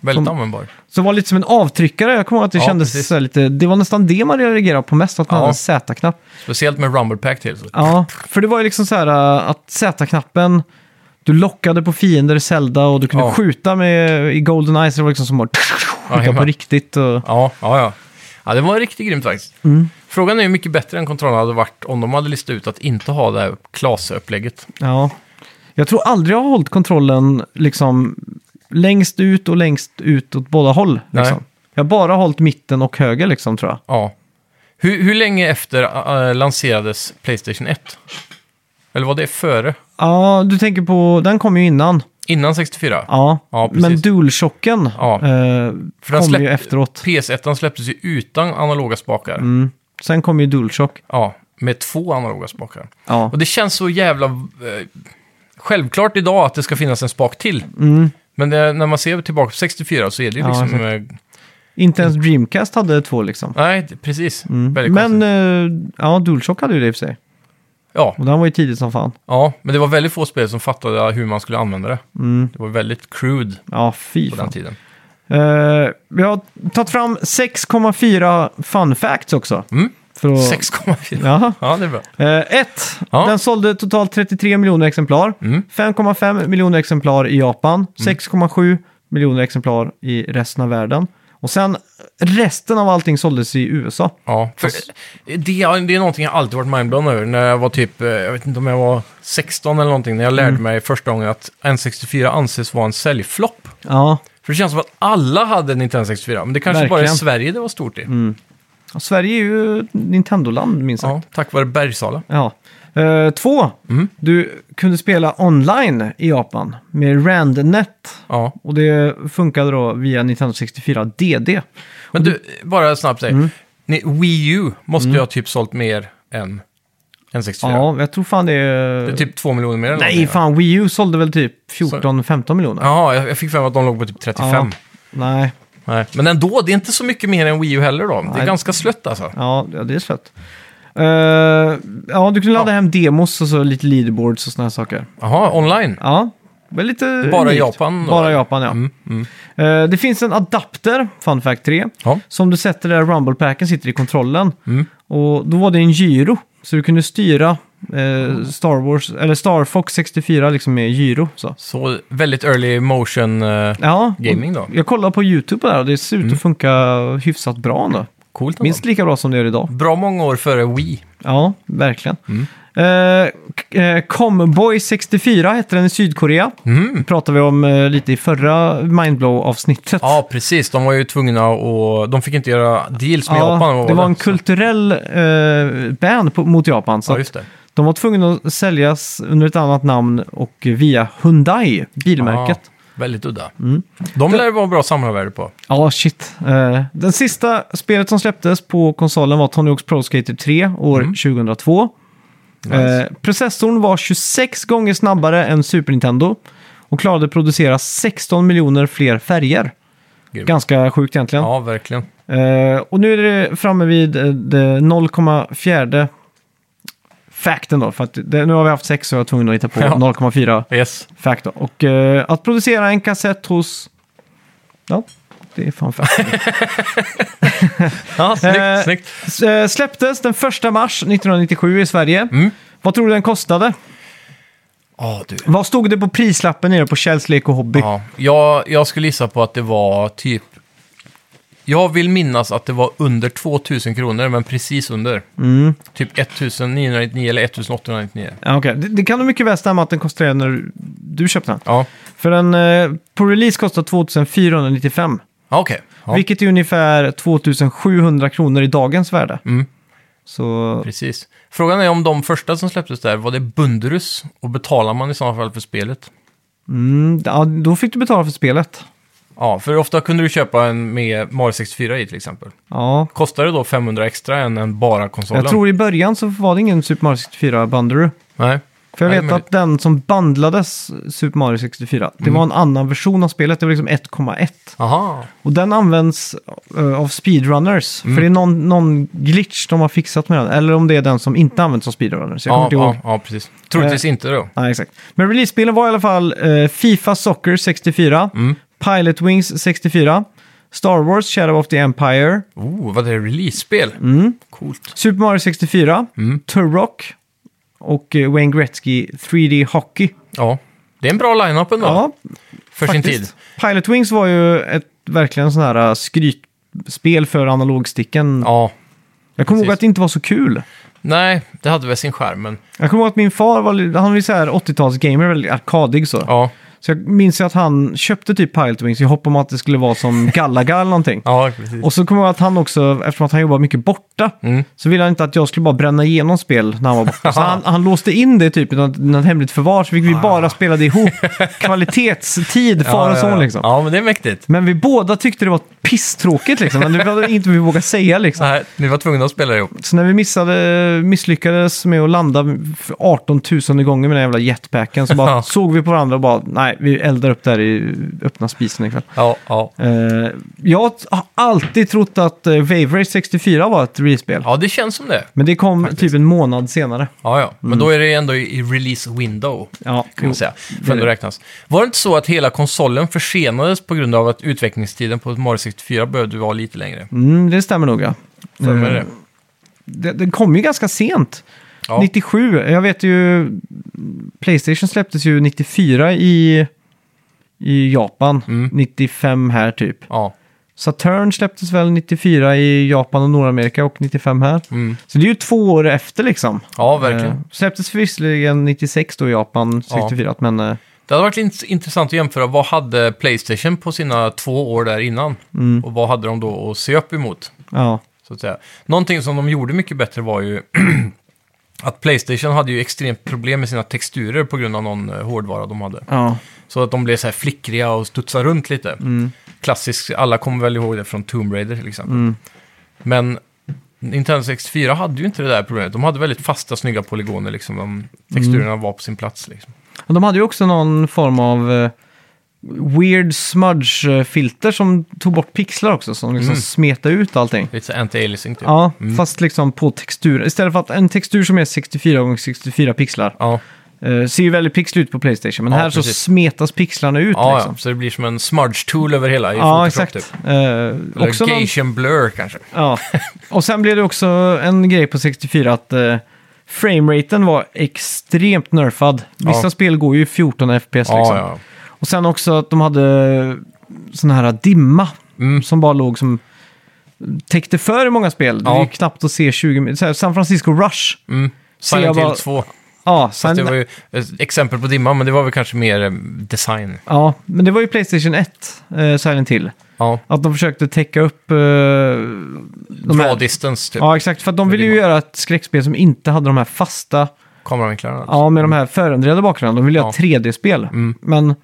Väldigt Som- användbar. som var lite som en avtryckare. Jag kommer ihåg att det Ja, kändes lite... Det var nästan det man reagerade på mest, att man Ja. hade en Z-knapp. Speciellt med Rumble Pack till. Så. Ja, för det var ju liksom så här att Z-knappen, du lockade på fiender i Zelda och du kunde Ja. skjuta med i Golden Eyes. Det var liksom som att skjuta på jajamän. riktigt. Och, Ja, ja, ja. Ja, det var riktigt grymt faktiskt. Mm. Frågan är ju mycket bättre än kontrollen hade varit om de hade listat ut att inte ha det här klasupplägget. ja. Jag tror aldrig jag har hållit kontrollen liksom längst ut och längst ut åt båda håll. Nej. Liksom. Jag har bara hållit mitten och höger liksom tror jag. Ja. Hur, hur länge efter äh, lanserades Playstation 1? Eller var det före? Ja, du tänker på, den kom ju innan. Innan 64? Ja, Ja, precis. men DualShocken Ja. eh, kom släpp- ju efteråt. PS1 släpptes ju utan analoga spakar. Mm. Sen kom ju DualShock. Ja, med två analoga spakar. Ja. Och det känns så jävla... Eh, självklart idag att det ska finnas en spak till. Mm. Men det, när man ser tillbaka på 64 så är det ju liksom... Eh, Inte ens Dreamcast hade två liksom. nej, precis. Mm. Men eh, ja, DualShock hade ju det i och för sig. Ja, Och den var ju tidigt som fan. ja, men det var väldigt få spel som fattade hur man skulle använda det. Mm. Det var väldigt crude Ja, fy på fan. den tiden. Eh, vi har tagit fram 6,4 fun facts också. Mm. För att... 6,4. Jaha. Ja, det är bra. Eh, ett, Ja. den sålde totalt 33 miljoner exemplar. Mm. 5,5 miljoner exemplar i Japan. 6,7 miljoner exemplar i resten av världen. Och sen resten av allting såldes i USA. Ja, för det, det är någonting jag alltid varit mindblown över. När jag var typ, eh, jag vet inte om jag var 16 eller någonting, när jag Mm. lärde mig första gången att N64 anses vara en säljflopp. Ja, För det känns som att alla hade Nintendo 64, men det kanske bara är Verkligen. Sverige det var stort i. och Sverige är ju Nintendo-land minst sagt. Ja, tack vare Bergsala. Ja. Eh, två, Mm. du kunde spela online i Japan med RandNet. Ja. Och det funkade då via Nintendo 64 DD. Men du, bara snabbt säg. Mm. Ni, Wii U måste ju ha typ sålt mer än N64. Ja, jag tror fan det är... Det är typ två miljoner mer än Nej, någonting, va? fan Wii U sålde väl typ 14-15 miljoner? Jaha, jag, jag fick för mig att de låg på typ 35. Ja. Nej, Nej. Men ändå, det är inte så mycket mer än Wii U heller då. Det är Nej. ganska slött alltså. ja, ja, det är slött. Eh, ja, du kunde ladda hem demos och så lite leaderboards och sådana här saker. Jaha, online? Ja, lite Bara unikt. Japan då? Bara Japan, ja. Mm, mm. Eh, det finns en adapter, Fun Fact 3, Ja. som du sätter där Rumble-packen sitter i kontrollen. Mm. Och då var det en gyro, så du kunde styra eh, Star Wars, eller Star Fox 64 liksom med gyro. Så. Så väldigt early motion eh, Ja, gaming då. jag kollade på YouTube här och det ser ut Mm. att funka hyfsat bra ändå. Coolt. Minst lika bra som det gör idag. Bra många år före Wii. Ja, verkligen. Mm. Eh, k- eh, Comboy 64 hette den i Sydkorea. Mm. pratade vi om eh, lite i förra Mindblow-avsnittet. Ja, precis. De var ju tvungna och de fick inte göra deals med Ja, Japan. vad det var en Så- kulturell eh, ban på, mot Japan. Så Ja, att just det. de var tvungna att säljas under ett annat namn och via Hyundai, bilmärket. Väldigt udda. Mm. De lär vara bra samlarvärde på. Ja, shit. Eh, den sista spelet som släpptes på konsolen var Tony Hawk's Pro Skater 3 år Mm. 2002. Nice. Eh, processorn var 26 gånger snabbare än Super Nintendo och klarade att producera 16 miljoner fler färger. Grymt. Ganska sjukt egentligen. Ja, verkligen. Eh, och nu är det framme vid eh, det 0,4 facten då. För att det, nu har vi haft 6 så jag var tvungen att hitta på Ja. 0,4 Yes. fact då. Och eh, att producera en kassett hos... Ja, det är fan fact. Ja, snyggt, Eh, snyggt. Eh, släpptes den 1 mars 1997 i Sverige. Mm. Vad tror du den kostade? Du. Vad stod det på prislappen nere på Kjells Lek och Hobby? Ja, jag, jag skulle gissa på att det var typ... Jag vill minnas att det var under 2000 kronor, men precis under. Mm. Typ 1999 eller 1899. Ja, okej. det, det kan nog mycket väl stämma att den kostade när du, köpte den. Ja, För den eh, på release kostar 2495. ja okej. Ja, Vilket är ungefär 2700 kronor i dagens värde. Mm. Så precis. Frågan är om de första som släpptes där, var det Bunderus? Och betalar man i så fall för spelet? mm, ja, då fick du betala för spelet. Ja, för ofta kunde du köpa en med Mario 64 i till exempel. Ja. Kostar det då 500 extra än en bara konsolen? Jag tror i början så var det ingen Super Mario 64 bundle. Nej. För jag Nej, vet men- att den som bandlades Super Mario 64, det Mm. var en annan version av spelet. Det var liksom 1,1. Aha. Och den används eh, av speedrunners. Mm. För det är någon, någon glitch de har fixat med den. Eller om det är den som inte används av speedrunners. Jag kommer Ja, inte ihåg. ja, ja, precis. Troligtvis inte då. Nej, exakt. Men release-spelen var i alla fall eh, Fifa Soccer 64, Mm. Pilot Wings 64, Star Wars Shadow of the Empire, Oh, vad det är release-spel. Mm. Coolt. Super Mario 64, Mm. Turok och eh, Wayne Gretzky 3D Hockey. Ja, det är en bra line-up ändå. Ja, för sin tid. Pilot Wings var ju ett verkligen sån här uh, skrytspel för analogsticken. Ja. jag kommer ihåg att det inte var så kul. Nej, det hade väl sin skärm, men Jag kommer ihåg att min far var, han var ju så här 80-talsgamer, väldigt arkadig så. ja. Så jag minns ju att han köpte typ Pilot Wings i hopp om att det skulle vara som Galaga eller någonting. Ja, precis. Och så kommer jag ihåg att han också, eftersom att han jobbar mycket borta, Mm. så ville han inte att jag skulle bara bränna igenom spel när han var borta. Så han, han låste in det typ i något, något hemligt förvar, så fick vi bara spela det ihop. Kvalitetstid, far och son liksom. Ja, men det är mäktigt. Men vi båda tyckte det var pisstråkigt liksom. Men det var inte vi vågade säga liksom. Nej, ni var tvungna att spela ihop. Så när vi missade, misslyckades med att landa för 18 000 gånger med den jävla jetpacken så bara Ja. såg vi på varandra och bara nej, vi eldar upp där i öppna spisen ikväll. Ja, ja. Eh, jag har alltid trott att uh, Wave Race 64 var ett release-spel. Ja, det känns som det. Men det kom typ en månad senare. Ja, ja. Men då är det ändå i i release window, Ja, kan man säga. det För ändå det. räknas. Var det inte så att hela konsolen försenades på grund av att utvecklingstiden på Mario 64 behövde vara lite längre? Mm, det stämmer nog ja. För mig Eh, det. det, den kom ju ganska sent. Ja. 97, jag vet ju, Playstation släpptes ju 94 i, i Japan, Mm. 95 här typ. Ja. Saturn släpptes väl 94 i Japan och Nordamerika och 95 här. Mm. Så det är ju två år efter liksom. ja, verkligen. Eh, släpptes visserligen 96 då i Japan, 64, men eh, Det hade varit int- intressant att jämföra. Vad hade Playstation på sina två år där innan? Mm. Och vad hade de då att se upp emot? ja. Så att säga. Någonting som de gjorde mycket bättre var ju att Playstation hade ju extremt problem med sina texturer på grund av någon eh, hårdvara de hade. ja. Så att de blev så här flickriga och studsade runt lite. Mm. Klassiskt, alla kommer väl ihåg det från Tomb Raider till exempel. Mm. Men Nintendo 64 hade ju inte det där problemet. De hade väldigt fasta, snygga polygoner liksom. De, texturerna Mm. var på sin plats liksom. Och de hade ju också någon form av eh, weird smudge-filter som tog bort pixlar också, som liksom Mm. smetade ut allting. Lite så anti-aliasing typ. Ja, Mm. fast liksom på textur. Istället för att en textur som är 64 x 64 pixlar Ja, eh, ser ju väldigt pixlig ut på Playstation, men Ja, här så precis. smetas pixlarna ut ja, liksom. så det blir som en smudge tool över hela i Ja, Photoshop exakt. typ. Eh, Eller också någon, Gation blur kanske. ja. Och sen blev det också en grej på 64 att eh, frameraten var extremt nerfad. Vissa Ja. spel går ju 14 FPS liksom. Och sen också att de hade sån här dimma Mm. som bara låg som täckte för i många spel. Det Ja. är ju knappt att se 20 minuter. Så här, San Francisco Rush. Mm. Ser Silent Hill bara- 2. Ja, Fast sen, det var ju ett exempel på dimma, men det var väl kanske mer eh, design. ja, men det var ju Playstation 1, eh, Silent Hill. Ja, Att de försökte täcka upp... Eh, de draw här, distance typ. ja, exakt. För att de ville ju dimma. göra ett skräckspel som inte hade de här fasta, Kameravinklarna. ja, med de här förändrade bakgrunderna. De ville göra Ja. 3D-spel. Mm. Men...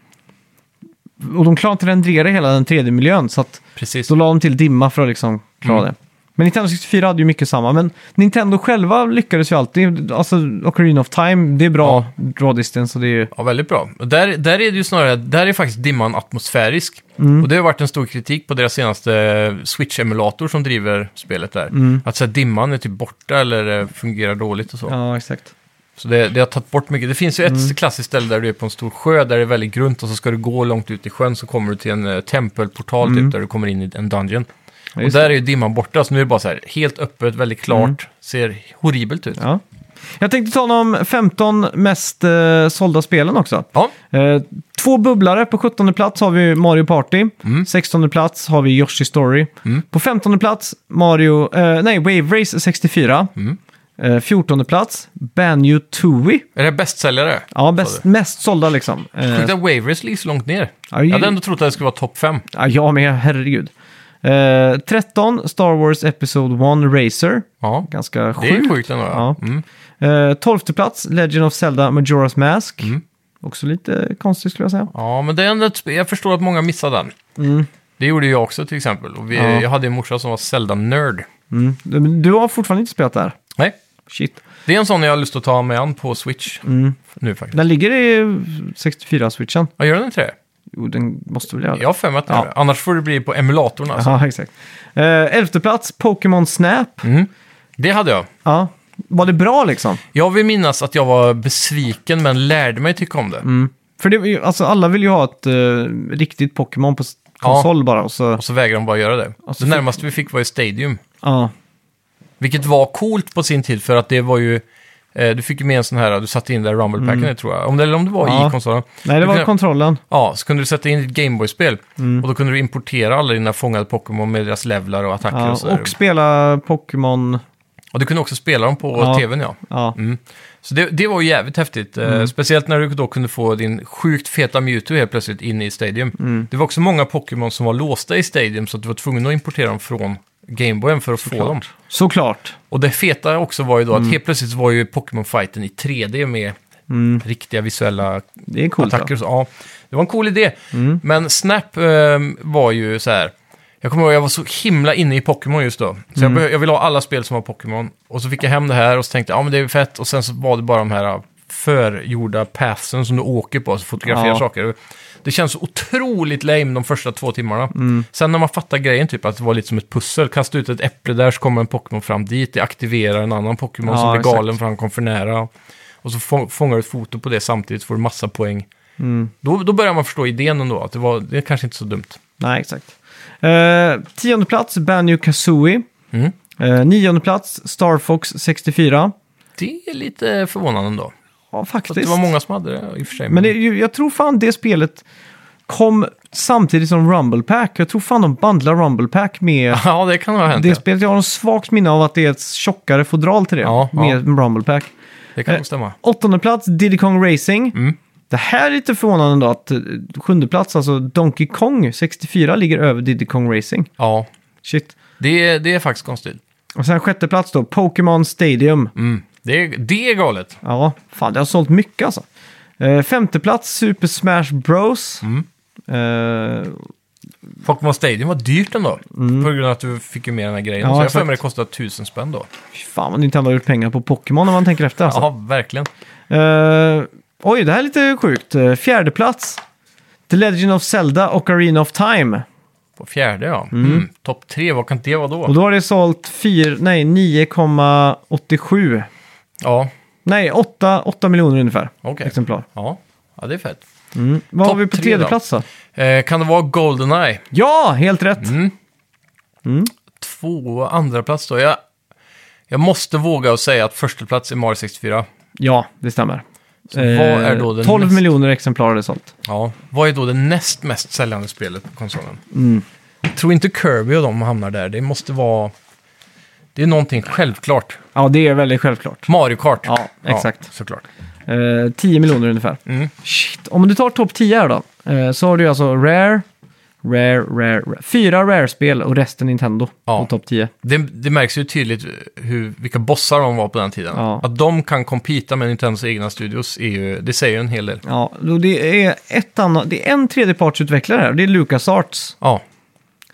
Och de klarade inte rendera hela den 3D-miljön, så att Precis. Då la de till dimma för att liksom klara Mm. det. Men Nintendo 64 hade ju mycket samma, men Nintendo själva lyckades ju alltid. Alltså Ocarina of Time, det är bra draw distance och det är ju... Ja, väldigt bra. Och Där, där är det ju snarare, där är faktiskt dimman atmosfärisk. Mm. Och det har varit en stor kritik på deras senaste Switch-emulator som driver spelet där. Mm. Att så här, dimman är typ borta eller eh, fungerar dåligt och så. Ja, exakt. Så det, det har tagit bort mycket. Det finns ju ett klassiskt ställe där du är på en stor sjö där det är väldigt grunt och så ska du gå långt ut i sjön så kommer du till en uh, tempelportal Mm. typ där du kommer in i en dungeon. Ja, och där är ju dimman borta så nu är det bara så här helt öppet, väldigt klart, ser horribelt ut. Mm. Ja. Jag tänkte ta de 15 mest eh, sålda spelen också. Ja, Eh, två bubblare. På 17 plats har vi Mario Party. Mm. 16 plats har vi Yoshi Story. Mm. På 15 plats Mario... Eh, nej, Wave Race 64. Mm. Eh, 14 plats Banjo Tooie. är det bästsäljare? Ja, bäst, mest sålda liksom. Eh, Sjukt att Wave Race ligger så långt ner. ja, Jag hade ändå trott att det skulle vara topp 5. Ja, jag med, herregud. Eh, 13, Star Wars Episode 1 Racer. Ja, Ganska det är sjukt. sjukt ändå. Ja. Mm. Eh, 12 plats, Legend of Zelda Majora's Mask. Mm. Också lite konstigt skulle jag säga. ja, men det är ändå ett. Jag förstår att många missar den. Mm. Det gjorde jag också till exempel. Vi, Ja. Jag hade en morsa som var Zelda-nörd. Mm. Du har fortfarande inte spelat där? Nej, Shit. det är en sån jag har lust att ta mig an på Switch Mm. nu faktiskt. Den ligger i 64-switchen. Ja, gör den inte det? Jo, den måste väl göra det. Jag har för mig att den Ja. gör det. Annars får det bli på emulatorn alltså. Ja, exakt. Eh, elfte plats, Pokémon Snap. Mm. Det hade jag. Ja. Var det bra liksom? Jag vill minnas att jag var besviken men lärde mig tycka om det. Mm. För det, alltså, alla vill ju ha ett eh, riktigt Pokémon på s- konsol bara. Och så, Och så vägrade de bara göra det. Så det fick- närmaste vi fick var i Stadium. ja. Vilket var coolt på sin tid för att det var ju... Eh, du fick ju med en sån här, du satte in där Rumble-packen i, tror jag. Om det, eller om det var Mm. Ja. i konsolen. Nej, det Du var kan- kontrollen. Ja, så kunde du sätta in ditt Gameboy-spel. Mm. Och då kunde du importera alla dina fångade Pokémon med deras levlar och attacker Ja, och sådär. och spela Pokémon. Och du kunde också spela dem på Ja. tvn, ja. Ja. Mm. Så det, det var ju jävligt häftigt. Eh, Mm. speciellt när du då kunde få din sjukt feta Mewtwo helt plötsligt in i Stadium. Mm. Det var också många Pokémon som var låsta i Stadium så att du var tvungen att importera dem från Gameboyen för att få dem. Såklart. Och det feta också var ju då Mm. att helt plötsligt var ju Pokémon-fighten i 3D med Mm. riktiga visuella Det är coolt. attacker. Ja. Så, ja, det var en cool idé. Mm. Men Snap ehm, var ju så här. Jag kommer ihåg jag var så himla inne i Pokémon just då. Så Mm. jag, behö- jag ville ha alla spel som var Pokémon. Och så fick jag hem det här och så tänkte jag, ja men det är fett. Och sen så var det bara de här uh, förgjorda pathsen som du åker på, så fotograferar Ja. saker. Det känns otroligt lame de första två timmarna. Mm. Sen när man fattar grejen, typ att det var lite som ett pussel. Kasta ut ett äpple där så kommer en Pokémon fram dit. Det aktiverar en annan Pokémon Ja, som blir exakt. galen för han kom för nära. Och så få- fångar du ett foto på det samtidigt får du massa poäng. Mm. Då, då börjar man förstå idén ändå, att det, var, det är kanske inte så dumt. Nej, exakt. Eh, tionde plats, Banjo Kazooie. Mm. Eh, nionde plats, Star Fox 64. Det är lite förvånande ändå. Ja, faktiskt. det var många som hade det i och för sig. Men det, jag tror fan det spelet kom samtidigt som Rumble Pack. Jag tror fan de bandlar Rumble Pack med Ja, det kan ha hänt. det ja. spelet. Jag har en svagt minne av att det är ett tjockare fodral till det. Ja, ja. med Rumble Pack. Det kan Eh, nog stämma. Åttonde plats, Diddy Kong Racing. Mm. Det här är lite förvånande då att eh, sjunde plats, alltså Donkey Kong 64 ligger över Diddy Kong Racing. Ja, Shit. det, är- det är faktiskt konstigt. Och sen sjätte plats då, Pokémon Stadium. Mm. Det, är, det är galet. Ja, fan det har sålt mycket alltså. Eh, femte plats, Super Smash Bros. Mm. Eh, Pokémon Stadium var dyrt ändå. På grund av att du fick ju med den här grejen. Mm. Ja, så jag för mig det kostade tusen spänn då. fy fan vad Nintendo har gjort pengar på Pokémon när man tänker efter alltså. Ja, verkligen. Eh, oj, det här är lite sjukt. Uh, fjärde plats, The Legend of Zelda och Arena of Time. På fjärde ja. Mm. Topp tre, vad kan det vara då? Och då har det sålt fyr- nej, 9,87. Ja, Nej, 8, 8 miljoner ungefär okej. exemplar. Ja. ja, det är fett. Mm. Vad har Topp vi på tre tredje då? plats då? Eh, kan det vara Goldeneye? Ja, helt rätt. Mm. Mm. Två andra plats då. Jag, jag måste våga och säga att första plats är Mario 64. Ja, det stämmer. Så vad är då det 12 näst- miljoner exemplar har det sålt. Ja, vad är då det näst mest säljande spelet på konsolen? Mm. Jag tror inte Kirby och de hamnar där. Det måste vara... Det är någonting självklart. Ja, det är väldigt självklart. Mario Kart. Ja, exakt. såklart. Eh, 10 miljoner ungefär. Mm. Shit. Om du tar topp 10 här då, eh, så har du alltså Rare, Rare, Rare, Rare. Fyra Rare-spel och resten Nintendo Ja. på topp 10. Det, det märks ju tydligt hur, vilka bossar de var på den tiden. Ja. Att de kan competa med Nintendos egna studios, är ju, det säger ju en hel del. Ja, och det är, ett annat, det är en tredjepartsutvecklare här, det är LucasArts. Ja,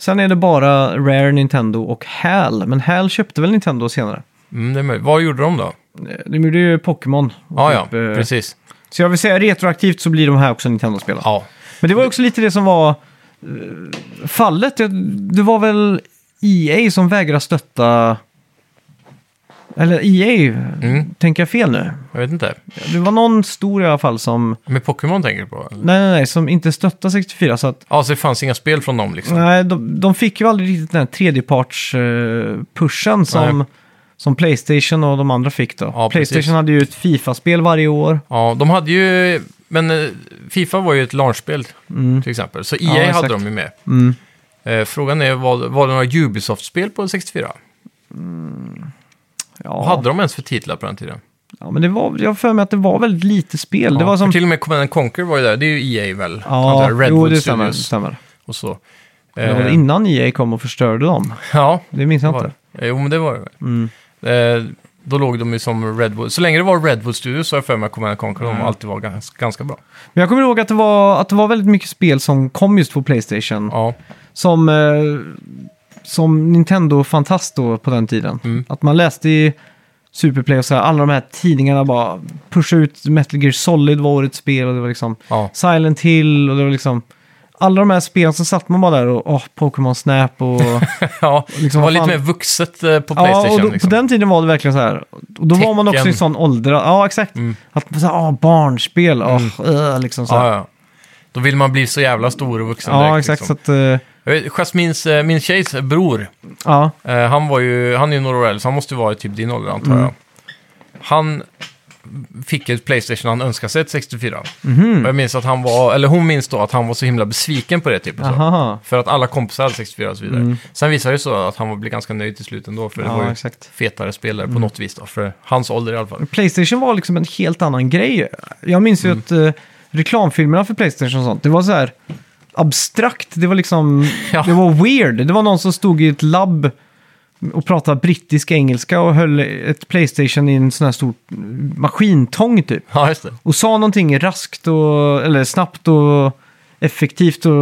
Sen är det bara Rare, Nintendo och HAL. Men HAL köpte väl Nintendo senare? Mm, det är möjligt. Vad gjorde de då? Eh, De gjorde ju Pokémon. och Ja, ja, typ, eh, precis. Så jag vill säga retroaktivt så blir de här också Nintendo-spel. Ja. Men det var också lite det som var eh, fallet. Det, det var väl EA som vägrade stötta... Eller EA, Mm. tänker jag fel nu? Jag vet inte. Det var någon stor i alla fall som... Med Pokémon tänker du på? eller? Nej, nej, nej, som inte stöttade 64. Så att, Ja, så det fanns inga spel från dem liksom? nej, de, de fick ju aldrig riktigt den här tredjeparts-pushen som, Nej. Som Playstation och de andra fick då. Ja, Playstation precis. hade ju ett Fifa-spel varje år. Ja, de hade ju... Men eh, Fifa var ju ett launchspel Mm. till exempel. Så EA Ja, hade exakt. de ju med. Mm. Eh, frågan är, var, var det några Ubisoft-spel på 64? Ja. Vad hade de ens för titlar på den tiden? ja, men det var, jag har för mig att det var väldigt lite spel. det Ja, var som... till och med Command and Conquer var ju där. Det är ju EA väl? Ja, jag. jo, Redwood det stämmer. Det Studios stämmer. och så. Det var Eh, det innan EA kom och förstörde dem. Ja, Det minns jag det inte. det. Jo, men det var det väl. Mm. Eh, Då låg de ju som Redwood. Så länge det var Redwood Studios så har jag för mig att Command Conquer Mm. de alltid var ganska, ganska bra. Men jag kommer ihåg att det, var, att det var väldigt mycket spel som kom just på Playstation. Ja, Som, eh, som Nintendo-fantast då på den tiden. Mm. Att man läste i Superplay och så här, alla de här tidningarna bara pushade ut Metal Gear Solid var årets spel och det var liksom ja. Silent Hill och det var liksom alla de här spelen så satt man bara där och åh, Pokémon Snap och... ja Liksom, det var lite mer vuxet eh, på ja, Playstation. och då, liksom. på den tiden var det verkligen så här. Och då var man också i Tecken. sån ålder. Ja, exakt. Mm. Att man så här, ah, barnspel, åh, äh, liksom så här. ja, ja. Då vill man bli så jävla stor och vuxen Ja, direkt, exakt. Liksom. Så att, vet, Jasmins, eh, min tjejs bror, ja. han var ju, han är ju några år äldre, så han måste ju vara i typ din ålder antar Mm. jag. Han fick ett Playstation, han önskade sig ett 64. Mhm. Och jag minns att han var, eller hon minns då att han var så himla besviken på det typ. och Så. Aha. För att alla kompisar hade 64 och så vidare. Mm. Sen visade det sig så att han var blev ganska nöjd till slut ändå, för det var Ja, ju exakt. fetare spelare Mm. på något vis då, för hans ålder i alla fall. Playstation var liksom en helt annan grej. Jag minns Mm. ju att eh, reklamfilmerna för Playstation och sånt, det var så här abstrakt. Det var liksom, Ja. det var weird. Det var någon som stod i ett labb och pratade brittisk engelska och höll ett Playstation i en sån här stor maskintång typ. Ja, just det. Och sa någonting raskt och, eller snabbt och effektivt och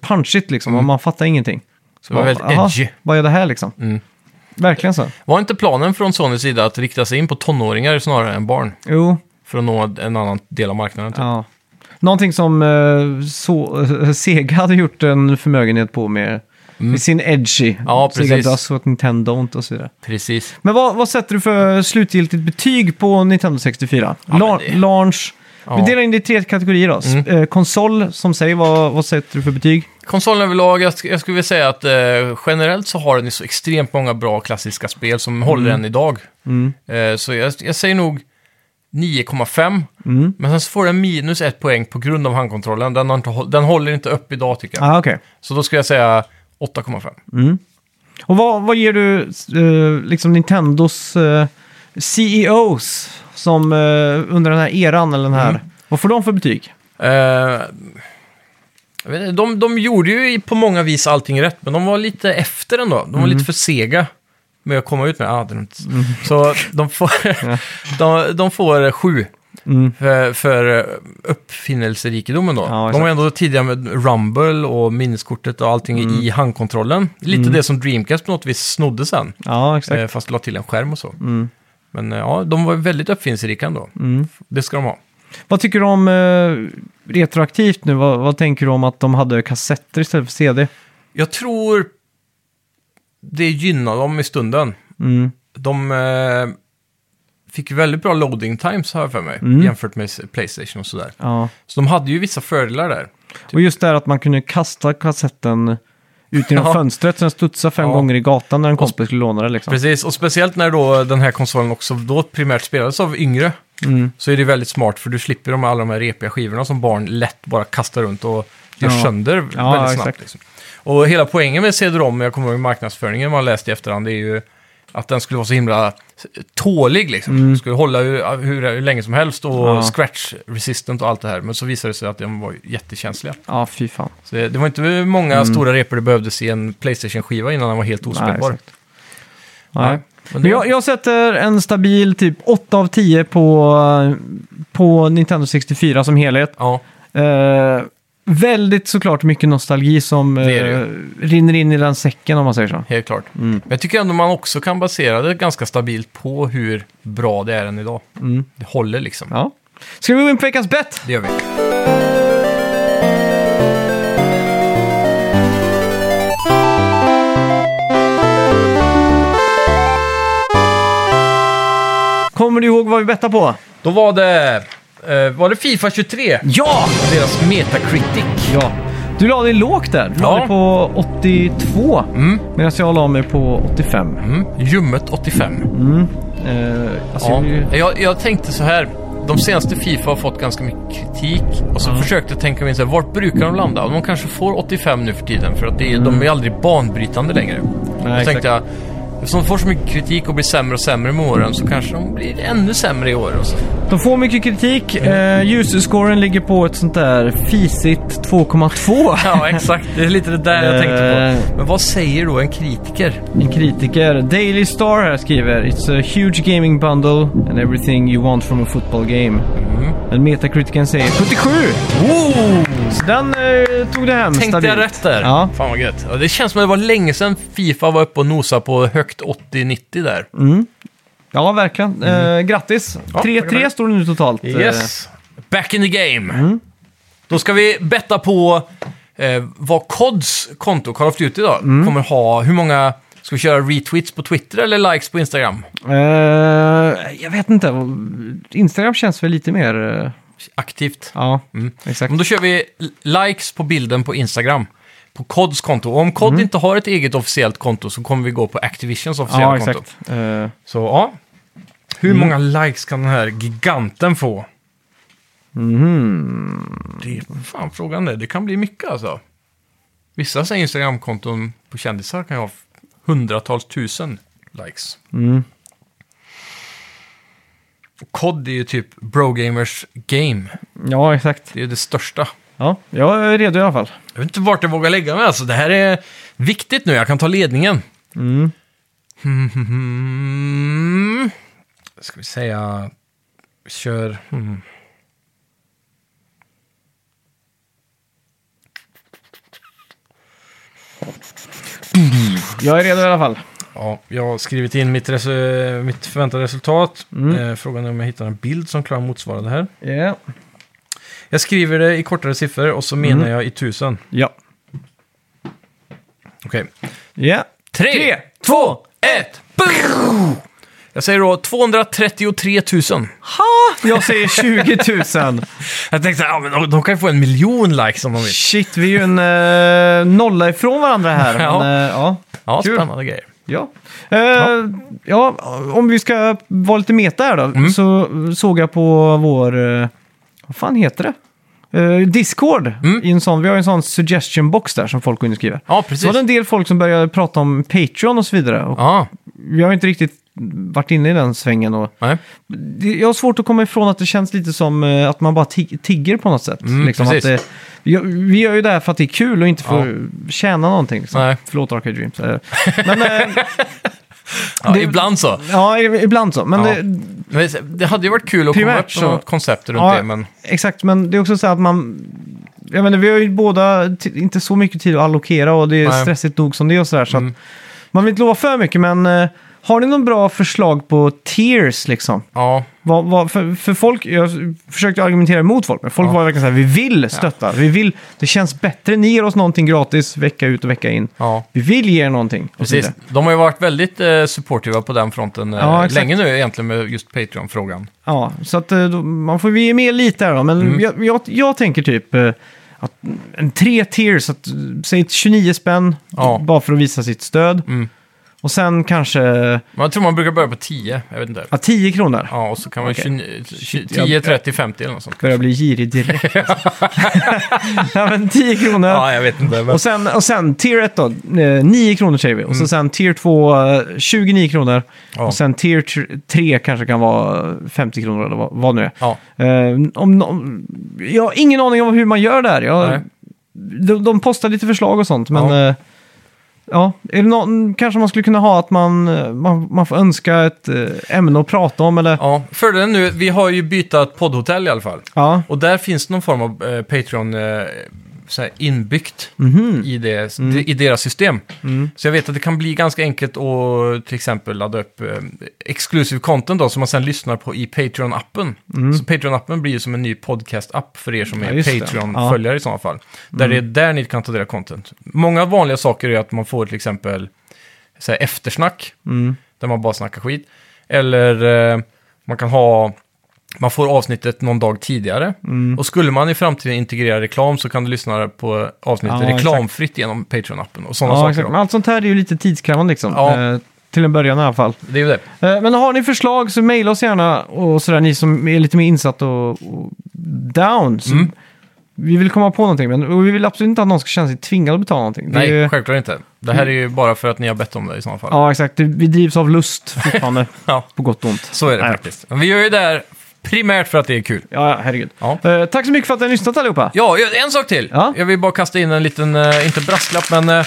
punchigt liksom. Och man fattade ingenting. Så Det var väldigt "Aha, edgy." Vad är det här liksom? Mm. Verkligen så. Var inte planen från Sonys sida att rikta sig in på tonåringar snarare än barn? Jo, För att nå en annan del av marknaden? Typ. ja. Någonting som eh, så, Sega hade gjort en förmögenhet på med, med sin Edgy. Mm. Ja, precis. Does what Nintendo och så vidare. Precis. Men vad, vad sätter du för slutgiltigt betyg på Nintendo 64? Ja, La- det- Launch. Ja. Vi delar in det i tre kategorier då. Mm. eh, konsol, som säger, vad, vad sätter du för betyg? Konsolen överlag, jag, jag skulle vilja säga att eh, generellt så har den ju så extremt många bra klassiska spel som håller än idag. Mm. Eh, så jag, jag säger nog 9,5. Mm. Men sen så får den minus ett poäng på grund av handkontrollen. Den, inte, den håller inte upp idag tycker jag. Ah, okej. Så då skulle jag säga 8,5. Mm. Och vad, vad ger du eh, liksom Nintendos eh, CEOs som eh, under den här eran eller den här, Mm. vad får de för betyg? Eh, jag vet inte, de, de gjorde ju i- på många vis allting rätt, men de var lite efter ändå. De var Mm. lite för sega med att komma ut med ah, det. är inte- Så de får, de, de får sju Mm. för, för eh, uppfinnelserikedomen då. Ja, de var ändå tidiga med Rumble och minneskortet och allting Mm. i handkontrollen. Lite det som Dreamcast på något vis snodde sen, Ja, exakt. eh, fast la till en skärm och så. Mm. Men eh, ja, de var väldigt uppfinningsrika ändå. Mm. Det ska de ha. Vad tycker du om eh, retroaktivt nu? Vad, vad tänker du om att de hade kassetter istället för CD? Jag tror det gynnar dem i stunden. Mm. De eh, fick väldigt bra loading times har jag för mig, Mm. jämfört med Playstation och sådär. Ja. Så de hade ju vissa fördelar där. Och just det här att man kunde kasta kassetten ut genom Ja. fönstret så den studsade fem Ja. gånger i gatan när en kompis skulle låna det liksom. Precis, och speciellt när då den här konsolen också då primärt spelades av yngre, Mm. så är det väldigt smart för du slipper de, alla de här repiga skivorna som barn lätt bara kastar runt och gör Ja. sönder Ja, väldigt snabbt. exakt. Liksom. Och hela poängen med CD-ROM, jag kommer ihåg marknadsföringen man läste i efterhand, det är ju att den skulle vara så himla tålig liksom. Mm. Skulle hålla hur, hur, hur länge som helst och Ja. scratch resistant och allt det här. Men så visade det sig att de var jättekänsliga. Ja, fy fan. Så det, det var inte många Mm. stora repor det behövdes i en Playstation-skiva innan den var helt Nej, ospelbar. exakt. Nej. Men det, jag, jag sätter en stabil typ 8 av 10 på, på Nintendo 64 som helhet. Ja, Eh, väldigt såklart mycket nostalgi som Det det eh, rinner in i den säcken om man säger så. helt klart. Mm. Men jag tycker ändå man också kan basera det ganska stabilt på hur bra det är än idag. Mm. Det håller liksom. Ja. Ska vi gå in på veckans bett? Det gör vi. Kommer du ihåg vad vi bettade på? Då var det, eh, var det Fifa 23? Ja! Deras Metacritic. Ja. Du la dig lågt där. Du la Ja. dig på 82 Mm. medan jag la mig på 85. Mm. Ljummet 85. Mm. Eh, alltså, Ja. Jag, jag tänkte så här. De senaste Fifa har fått ganska mycket kritik. Och så försökte jag tänka mig så här, vart brukar de landa? De kanske får 85 nu för tiden. För att det, är- de är aldrig banbrytande längre. Då Mm. Nej, tänkte jag, Eftersom de får så mycket kritik och blir sämre och sämre med åren så kanske de blir ännu sämre i år. Och så. De får mycket kritik. Eh, User-scoren ligger på ett sånt där fisigt 2,2. Ja, exakt. Det är lite det där jag tänkte Eh. på. Men vad säger då en kritiker? En kritiker. Daily Star här skriver It's a huge gaming bundle and everything you want from a football game. Mm. Men Metacriticen säger 77! Oh! Så den eh, tog det hem Tänkte stabilt. jag rätt där? Ja. Fan vad gött. Ja, det känns som att det var länge sedan Fifa var uppe och nosade på högt 80-90 där. Ja, verkligen. Eh, grattis! Mm. Ja, 3-3 tackar. står det nu totalt. Eh, Yes. Back in the game. Mm. Då ska vi betta på eh, vad CODs konto, Call of Duty då, Mm. kommer ha. Hur många... Ska vi köra retweets på Twitter eller likes på Instagram? Eh, jag vet inte. Instagram känns väl lite mer... eh, Aktivt. ja, Mm. exakt. Men då kör vi likes på bilden på Instagram. På CODs konto. Och om COD inte har ett eget officiellt konto så kommer vi gå på Activisions officiella Ja, konto. exakt. Eh, Så ja. Hur Mm. många likes kan den här giganten få? mhm. Det är fan frågan det. Det kan bli mycket alltså. Vissa så här Instagramkonton på kändisar kan ju ha hundratals tusen likes. Mm. Och COD är ju typ Brogamers game. Ja, exakt. Det är det största. Ja, jag är redo i alla fall. Jag vet inte vart jag vågar lägga mig alltså. Det här är viktigt nu. Jag kan ta ledningen. Mm. Hmm. Ska vi säga... Kör... Hmm. Jag är redo i alla fall. Ja, jag har skrivit in mitt, mitt förväntade resultat. Eh, frågan är om jag hittar en bild som klarar motsvara det här. Ja. Jag skriver det i kortare siffror och så menar jag i tusen. Ja. Okej. Ja. Tre, två, ett! Jag säger då 233 000. Ha! Jag säger 20 000. Jag tänkte ja, men de, de kan ju få en miljon likes om de vill. Shit, vi är ju en eh, nolla ifrån varandra här. Ja. Men, eh, ja. Ja, Kul. spännande grejer. Ja. Eh, ja. om vi ska vara lite meta här då. Mm. Så såg jag på vår, eh, vad fan heter det? Eh, Discord. Mm. I en sån, vi har ju en sån suggestion box där som folk går in och skriver. Ja, Så precis. var det en del folk som började prata om Patreon och så vidare. Och Ja, Vi har inte riktigt varit inne i den svängen. Och nej. det, jag har svårt att komma ifrån att det känns lite som eh, att man bara tig- tigger på något sätt. Mm, liksom att precis. det, vi, vi gör ju det här för att det är kul och inte för att tjäna någonting. Liksom. Nej. Förlåt Arcade Dreams. Eh, Men, eh, Ja, Det- ibland så. ja, ibland så. Men Ja. det, det hade ju varit kul att komma upp med något koncept runt Ja. det, men exakt, men det är också så att man... Jag menar, vi har ju båda inte så mycket tid att allokera och det är Nej. stressigt nog som det är och sådär. Så Mm. man vill inte lova för mycket, men eh, har ni någon bra förslag på tiers liksom? ja. Vad, vad, för, för folk, jag försökte argumentera emot folk, men folk Ja. var verkligen så här, vi vill stötta, vi vill, det känns bättre, ni ger oss någonting gratis vecka ut och vecka in. ja. Vi vill ge er någonting. och så Precis. vidare. De har ju varit väldigt eh, supportiva på den fronten eh, Ja, exakt. länge nu egentligen med just Patreon-frågan. Ja, så att eh, då, man får ge med lite här då, men Mm. jag, jag, jag tänker typ eh, att en tre tiers, att, eh, säg 29 spänn, Ja. bara för att visa sitt stöd. Mm. Och sen kanske jag tror man brukar börja på 10, jag vet inte. ja, 10 kronor. Ja, och så kan man Okej. 29 Shit, 10, jag- 30, 50 eller något sånt. Börjar bli girig direkt. ja, men 10 kronor. Ja, jag vet inte. Men... Och sen, och sen tier 1 då, eh, 9 kronor säger vi. Och så sen tier 2, eh, 29 kronor. Mm. Ja. Och sen tier 3 kanske kan vara 50 kronor eller vad, vad nu är. Ja, Eh, om, no- jag har ingen aning om hur man gör där. Jag, de, de postar lite förslag och sånt, men... Ja. Ja. Är det någon, kanske man skulle kunna ha att man, man, man får önska ett eh, ämne att prata om eller? ja. Fördelen nu, vi har ju bytt poddhotell i alla fall. Ja. Och där finns någon form av eh, Patreon eh, så här inbyggt Mhm. i, det, i deras system. Mm. Så jag vet att det kan bli ganska enkelt att till exempel ladda upp eh, exclusive content då, som man sen lyssnar på i Patreon-appen. Så Patreon-appen blir ju som en ny podcast-app för er som Mm. Ja, är just det. Patreon-följare i sådana fall. Där det är där ni kan ta del av content. Många vanliga saker är att man får till exempel så här, eftersnack, Mm. där man bara snackar skit. Eller eh, man kan ha, man får avsnittet någon dag tidigare. Mm. Och skulle man i framtiden integrera reklam så kan du lyssna på avsnittet Ja, exakt. reklamfritt genom Patreon-appen och sådana Ja, saker. exakt. Men allt sånt här är ju lite tidskrävande liksom. Ja. Eh, till en början i alla fall. Det är det. Eh, Men har ni förslag så mejla oss gärna och sådär ni som är lite mer insatta och, och down. Mm. vi vill komma på någonting, men och vi vill absolut inte att någon ska känna sig tvingad att betala någonting. Det Nej, ju- självklart inte. Det här är ju bara för att ni har bett om det i sådana fall. Ja, exakt. Vi drivs av lust fortfarande, Ja, på gott och ont. så är det Nej. faktiskt. Vi gör ju det här primärt för att det är kul. Ja, herregud. Ja. Eh, tack så mycket för att ni har lyssnat allihopa. Ja, en sak till. Ja. Jag vill bara kasta in en liten, eh, inte brasklapp, men eh,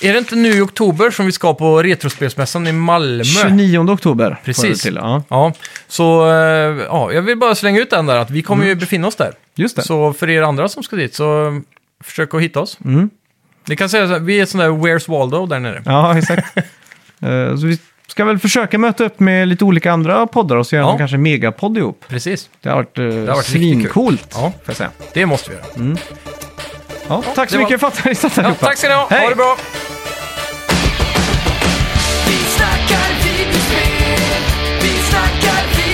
är det inte nu i oktober som vi ska på Retrospelsmässan i Malmö? 29 oktober. Precis. Till, ja. Ja, så eh, ja, jag vill bara slänga ut den där att vi kommer ju befinna oss där. Just det. Så för er andra som ska dit så eh, försök att hitta oss. Mm. Ni kan säga så här, vi är sån där Where's Waldo där nere. Ja, exakt. Eh, så vi ska väl försöka möta upp med lite olika andra poddar och så göra Ja. en kanske megapodd ihop. Precis, Det har varit, uh, har varit svincoolt, Ja. får jag säga. det måste vi göra. Ja, tack så det var- mycket för att ni Ja, allihopa. tack ska ni ha, Hej! ha det bra! Vi snackar videospel, vi snackar videospel